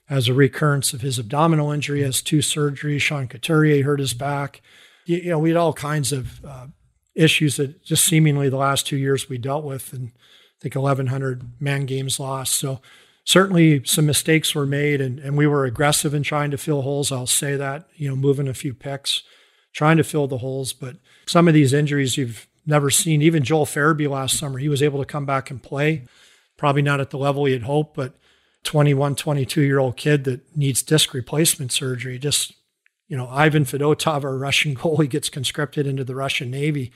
has a recurrence of his abdominal injury, has two surgeries. Sean Couturier hurt his back. You, you know, we had all kinds of uh, issues that just seemingly the last two years we dealt with, and I think 1,100 man games lost. So certainly some mistakes were made and, and we were aggressive in trying to fill holes. I'll say that, you know, moving a few picks, trying to fill the holes. But some of these injuries you've never seen, even Joel Farabee last summer, he was able to come back and play. Probably not at the level he had hoped, but 21, 22 year old kid that needs disc replacement surgery. Just, you know, Ivan Fedotov, our Russian goalie, gets conscripted into the Russian Navy.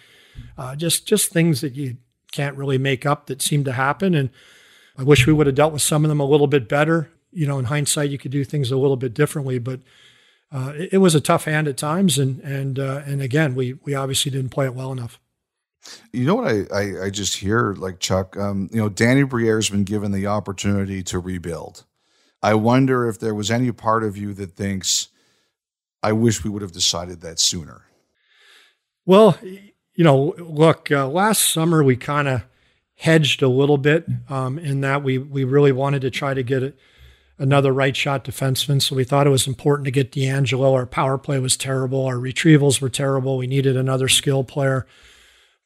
Uh, just, just things that you can't really make up that seem to happen. And I wish we would have dealt with some of them a little bit better. You know, in hindsight, you could do things a little bit differently, but uh, it, it, was a tough hand at times, and and uh, and again, we we obviously didn't play it well enough. You know what I, I, I just hear like Chuck, um, you know, Danny Briere's been given the opportunity to rebuild. I wonder if there was any part of you that thinks, I wish we would have decided that sooner. Well, you know, look, uh, last summer we kind of hedged a little bit um, in that we we really wanted to try to get another right shot defenseman. So we thought it was important to get DeAngelo. Our power play was terrible. Our retrievals were terrible. We needed another skill player.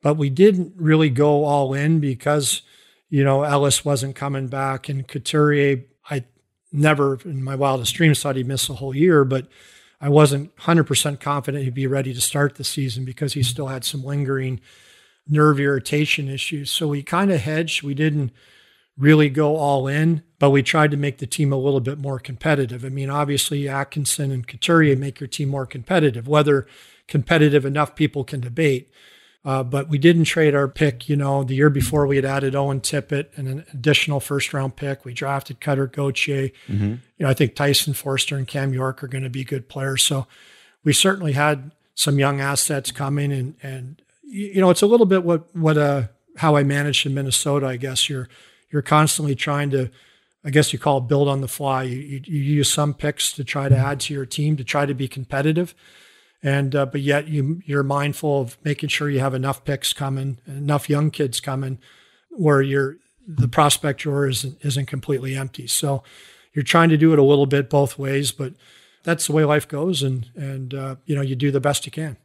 But we didn't really go all in because, you know, Ellis wasn't coming back and Couturier, I never in my wildest dreams thought he'd miss a whole year, but I wasn't 100% confident he'd be ready to start the season because he still had some lingering nerve irritation issues. So we kind of hedged. We didn't really go all in, but we tried to make the team a little bit more competitive. I mean, obviously, Atkinson and Couturier make your team more competitive. Whether competitive enough, people can debate. Uh, but we didn't trade our pick. You know, the year before we had added Owen Tippett and an additional first round pick. We drafted Cutter Gauthier. Mm-hmm. You know, I think Tyson Foerster and Cam York are going to be good players. So we certainly had some young assets coming and and you know, it's a little bit what what uh how I managed in Minnesota. I guess you're you're constantly trying to, I guess you call it build on the fly. You, you, you use some picks to try to add to your team to try to be competitive, and uh, but yet you you're mindful of making sure you have enough picks coming, enough young kids coming, where you're the prospect drawer isn't isn't completely empty. So you're trying to do it a little bit both ways, but that's the way life goes, and and uh, you know you do the best you can.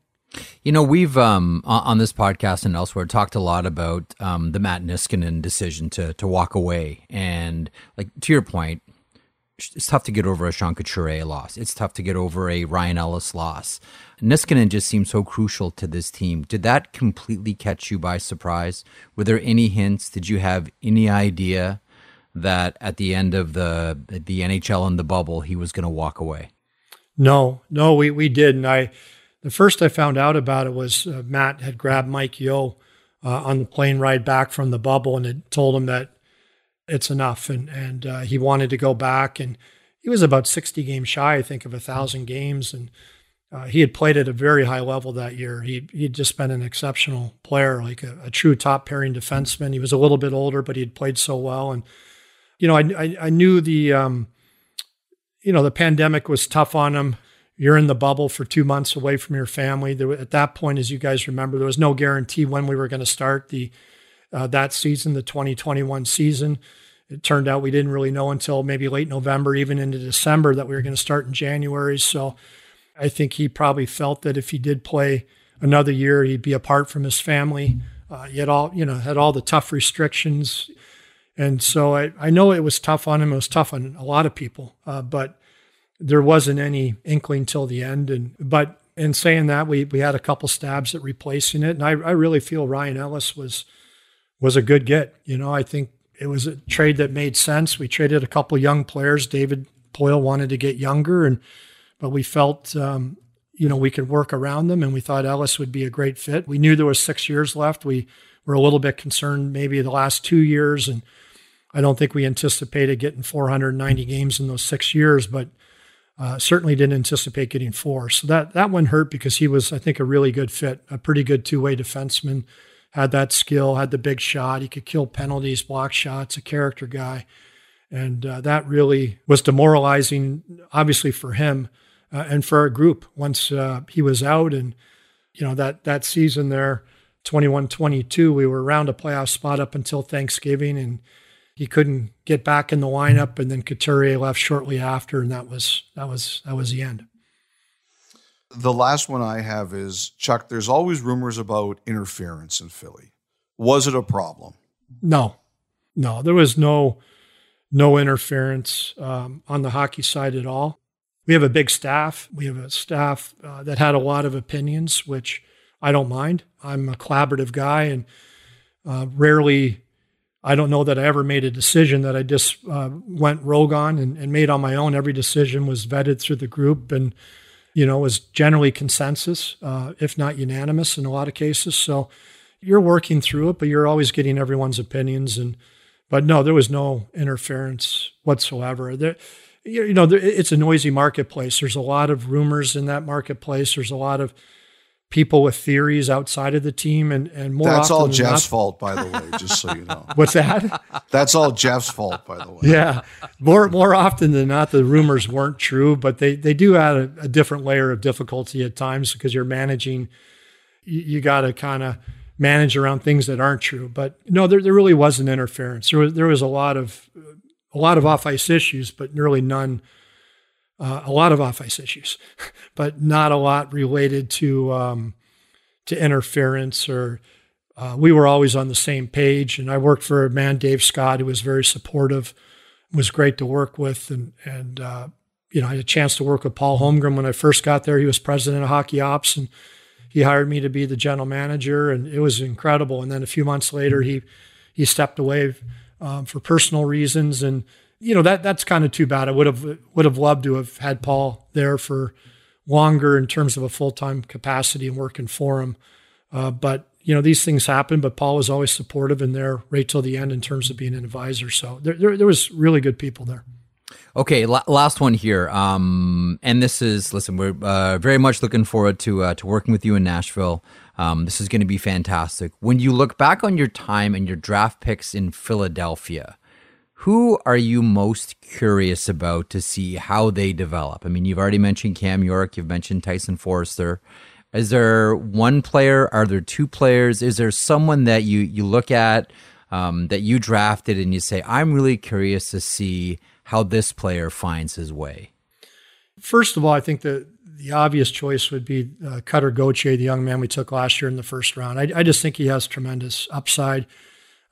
You know, we've um, on this podcast and elsewhere talked a lot about um, the Matt Niskanen decision to to walk away, and like to your point, it's tough to get over a Sean Couturier loss. It's tough to get over a Ryan Ellis loss. Niskanen just seems so crucial to this team. Did that completely catch you by surprise? Were there any hints? Did you have any idea that at the end of the the NHL and the bubble he was going to walk away? No, no, we we didn't. I the first I found out about it was uh, Matt had grabbed Mike Yeo uh, on the plane ride back from the bubble and had told him that it's enough, and and uh, he wanted to go back, and he was about sixty games shy, I think, of a thousand games, and uh, he had played at a very high level that year. He he'd just been an exceptional player, like a, a true top pairing defenseman. He was a little bit older, but he had played so well. And you know, I I, I knew the um, you know the pandemic was tough on him. You're in the bubble for two months away from your family. There, at that point, as you guys remember, there was no guarantee when we were going to start the uh, that season, the 2021 season. It turned out we didn't really know until maybe late November, even into December, that we were going to start in January. So I think he probably felt that if he did play another year, he'd be apart from his family. Uh, he had all, you know, had all the tough restrictions. And so I, I know it was tough on him. It was tough on a lot of people, uh, but there wasn't any inkling till the end. And but in saying that, we we had a couple stabs at replacing it, and I, I really feel Ryan Ellis was was a good get. You know, I think it was a trade that made sense. We traded a couple young players. David Poile wanted to get younger, and but we felt um, you know we could work around them, and we thought Ellis would be a great fit. We knew there was six years left. We were a little bit concerned maybe the last two years, and I don't think we anticipated getting 490 games in those six years, but uh, certainly didn't anticipate getting four. So that that one hurt because he was, I think, a really good fit, a pretty good two way defenseman. Had that skill, had the big shot. He could kill penalties, block shots, a character guy, and uh, that really was demoralizing, obviously for him uh, and for our group once uh, he was out. And you know that that season there, 21-22, we were around a playoff spot up until Thanksgiving, and he couldn't get back in the lineup, and then Couturier left shortly after, and that was that was that was the end. The last one I have is Chuck. There's always rumors about interference in Philly. Was it a problem? No, no, there was no no interference um, on the hockey side at all. We have a big staff. We have a staff uh, that had a lot of opinions, which I don't mind. I'm a collaborative guy, and uh, rarely I don't know that I ever made a decision that I just uh, went rogue on and, and, made on my own. Every decision was vetted through the group and, you know, was generally consensus, uh, if not unanimous in a lot of cases. So you're working through it, but you're always getting everyone's opinions. And, but no, there was no interference whatsoever. There, you know, it's a noisy marketplace. There's a lot of rumors in that marketplace. There's a lot of people with theories outside of the team and and more that's all jeff's not, fault by the way just so you know. What's that? That's all jeff's fault by the way. Yeah. More more often than not the rumors weren't true but they they do add a, a different layer of difficulty at times because you're managing you, you got to kind of manage around things that aren't true. But no there, there really wasn't interference. There was there was a lot of a lot of off ice issues but nearly none uh, a lot of off ice issues, but not a lot related to um, to interference or. Uh, we were always on the same page, and I worked for a man, Dave Scott, who was very supportive, was great to work with, and and uh, you know I had a chance to work with Paul Holmgren when I first got there. He was president of hockey ops, and he hired me to be the general manager, and it was incredible. And then a few months later, he he stepped away um, for personal reasons, and you know that that's kind of too bad. I would have would have loved to have had Paul there for longer in terms of a full time capacity and working for him. Uh, but you know these things happen. But Paul was always supportive and there right till the end in terms of being an advisor. So there there, there was really good people there. Okay, la- last one here. Um, and this is listen, we're uh, very much looking forward to uh, to working with you in Nashville. Um, this is going to be fantastic. When you look back on your time and your draft picks in Philadelphia, who are you most curious about to see how they develop? I mean, you've already mentioned Cam York, you've mentioned Tyson Foerster. Is there one player? Are there two players? Is there someone that you you look at um, that you drafted and you say, I'm really curious to see how this player finds his way? First of all, I think the the obvious choice would be uh, Cutter Gauthier, the young man we took last year in the first round. I, I just think he has tremendous upside.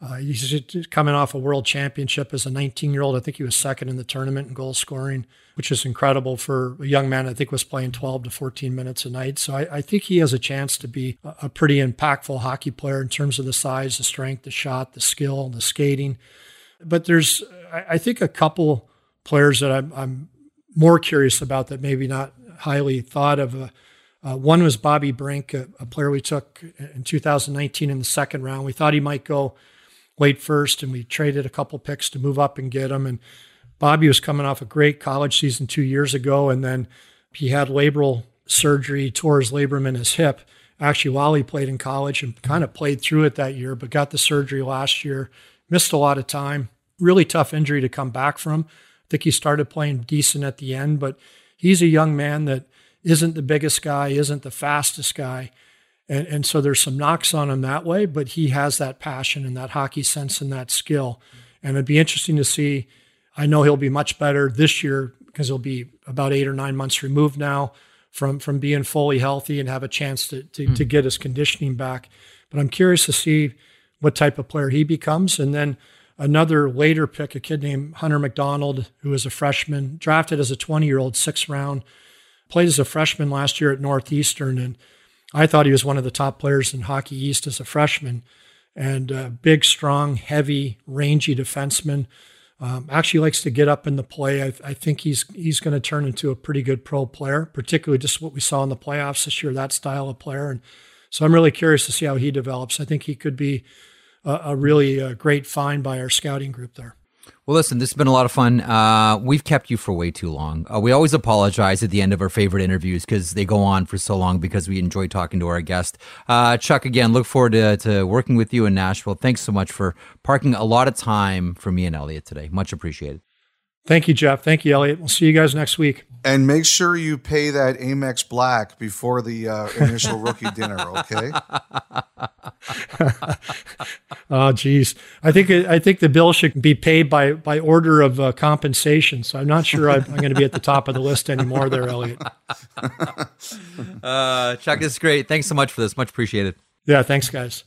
Uh, he's coming off a world championship as a 19 year old. I think he was second in the tournament in goal scoring, which is incredible for a young man. I think was playing 12 to 14 minutes a night. So I, I think he has a chance to be a, pretty impactful hockey player in terms of the size, the strength, the shot, the skill, the skating. But there's, I, think, a couple players that I'm, I'm, more curious about that maybe not highly thought of. Uh, uh, one was Bobby Brink, a, a player we took in 2019 in the second round. We thought he might go late first, and we traded a couple picks to move up and get him. And Bobby was coming off a great college season two years ago, and then he had labral surgery, tore his labrum in his hip, actually while he played in college and kind of played through it that year, but got the surgery last year, missed a lot of time. Really tough injury to come back from. I think he started playing decent at the end, but he's a young man that isn't the biggest guy, isn't the fastest guy. And, and so there's some knocks on him that way, but he has that passion and that hockey sense and that skill. And it'd be interesting to see. I know he'll be much better this year because he'll be about eight or nine months removed now from from being fully healthy and have a chance to to, mm. to get his conditioning back. But I'm curious to see what type of player he becomes. And then another later pick, a kid named Hunter McDonald, who is a freshman, drafted as a 20 year old, sixth round, played as a freshman last year at Northeastern. And I thought he was one of the top players in Hockey East as a freshman. And uh, big, strong, heavy, rangy defenseman. Um, actually likes to get up in the play. I, I think he's he's going to turn into a pretty good pro player, particularly just what we saw in the playoffs this year, that style of player. And so I'm really curious to see how he develops. I think he could be a, a really uh, great find by our scouting group there. Well, listen, this has been a lot of fun. Uh, we've kept you for way too long. Uh, we always apologize at the end of our favorite interviews because they go on for so long because we enjoy talking to our guest. Uh, Chuck, again, look forward to, to working with you in Nashville. Thanks so much for parking a lot of time for me and Elliotte today. Much appreciated. Thank you, Jeff. Thank you, Elliotte. We'll see you guys next week. And make sure you pay that Amex Black before the uh, initial rookie dinner, okay? oh, geez. I think I think the bill should be paid by by order of uh, compensation. So I'm not sure I'm, I'm going to be at the top of the list anymore, there, Elliotte. uh, Chuck, this is great. Thanks so much for this. Much appreciated. Yeah, thanks, guys.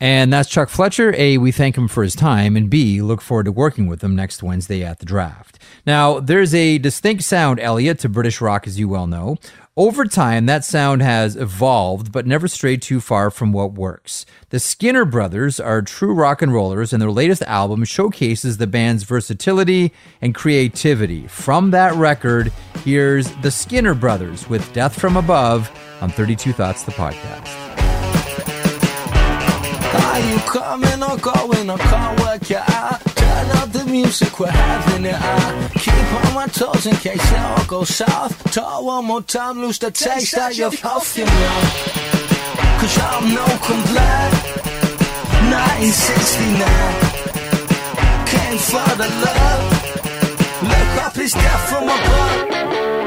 And that's Chuck Fletcher. A, we thank him for his time, and B, look forward to working with him next Wednesday at the draft. Now, there's a distinct sound, Elliotte, to British rock, as you well know. Over time, that sound has evolved, but never strayed too far from what works. The Skinner Brothers are true rock and rollers, and their latest album showcases the band's versatility and creativity. From that record, here's the Skinner Brothers with Death from Above on 32 Thoughts, the podcast. Are you coming or going? I can't work you out. Turn up the music, we're having it out. Keep on my toes in case it all goes south. Talk one more time, lose the taste out your mouth, you know. Cause I'm no complaint. 1969. Came for the love. Look up, it's death from above.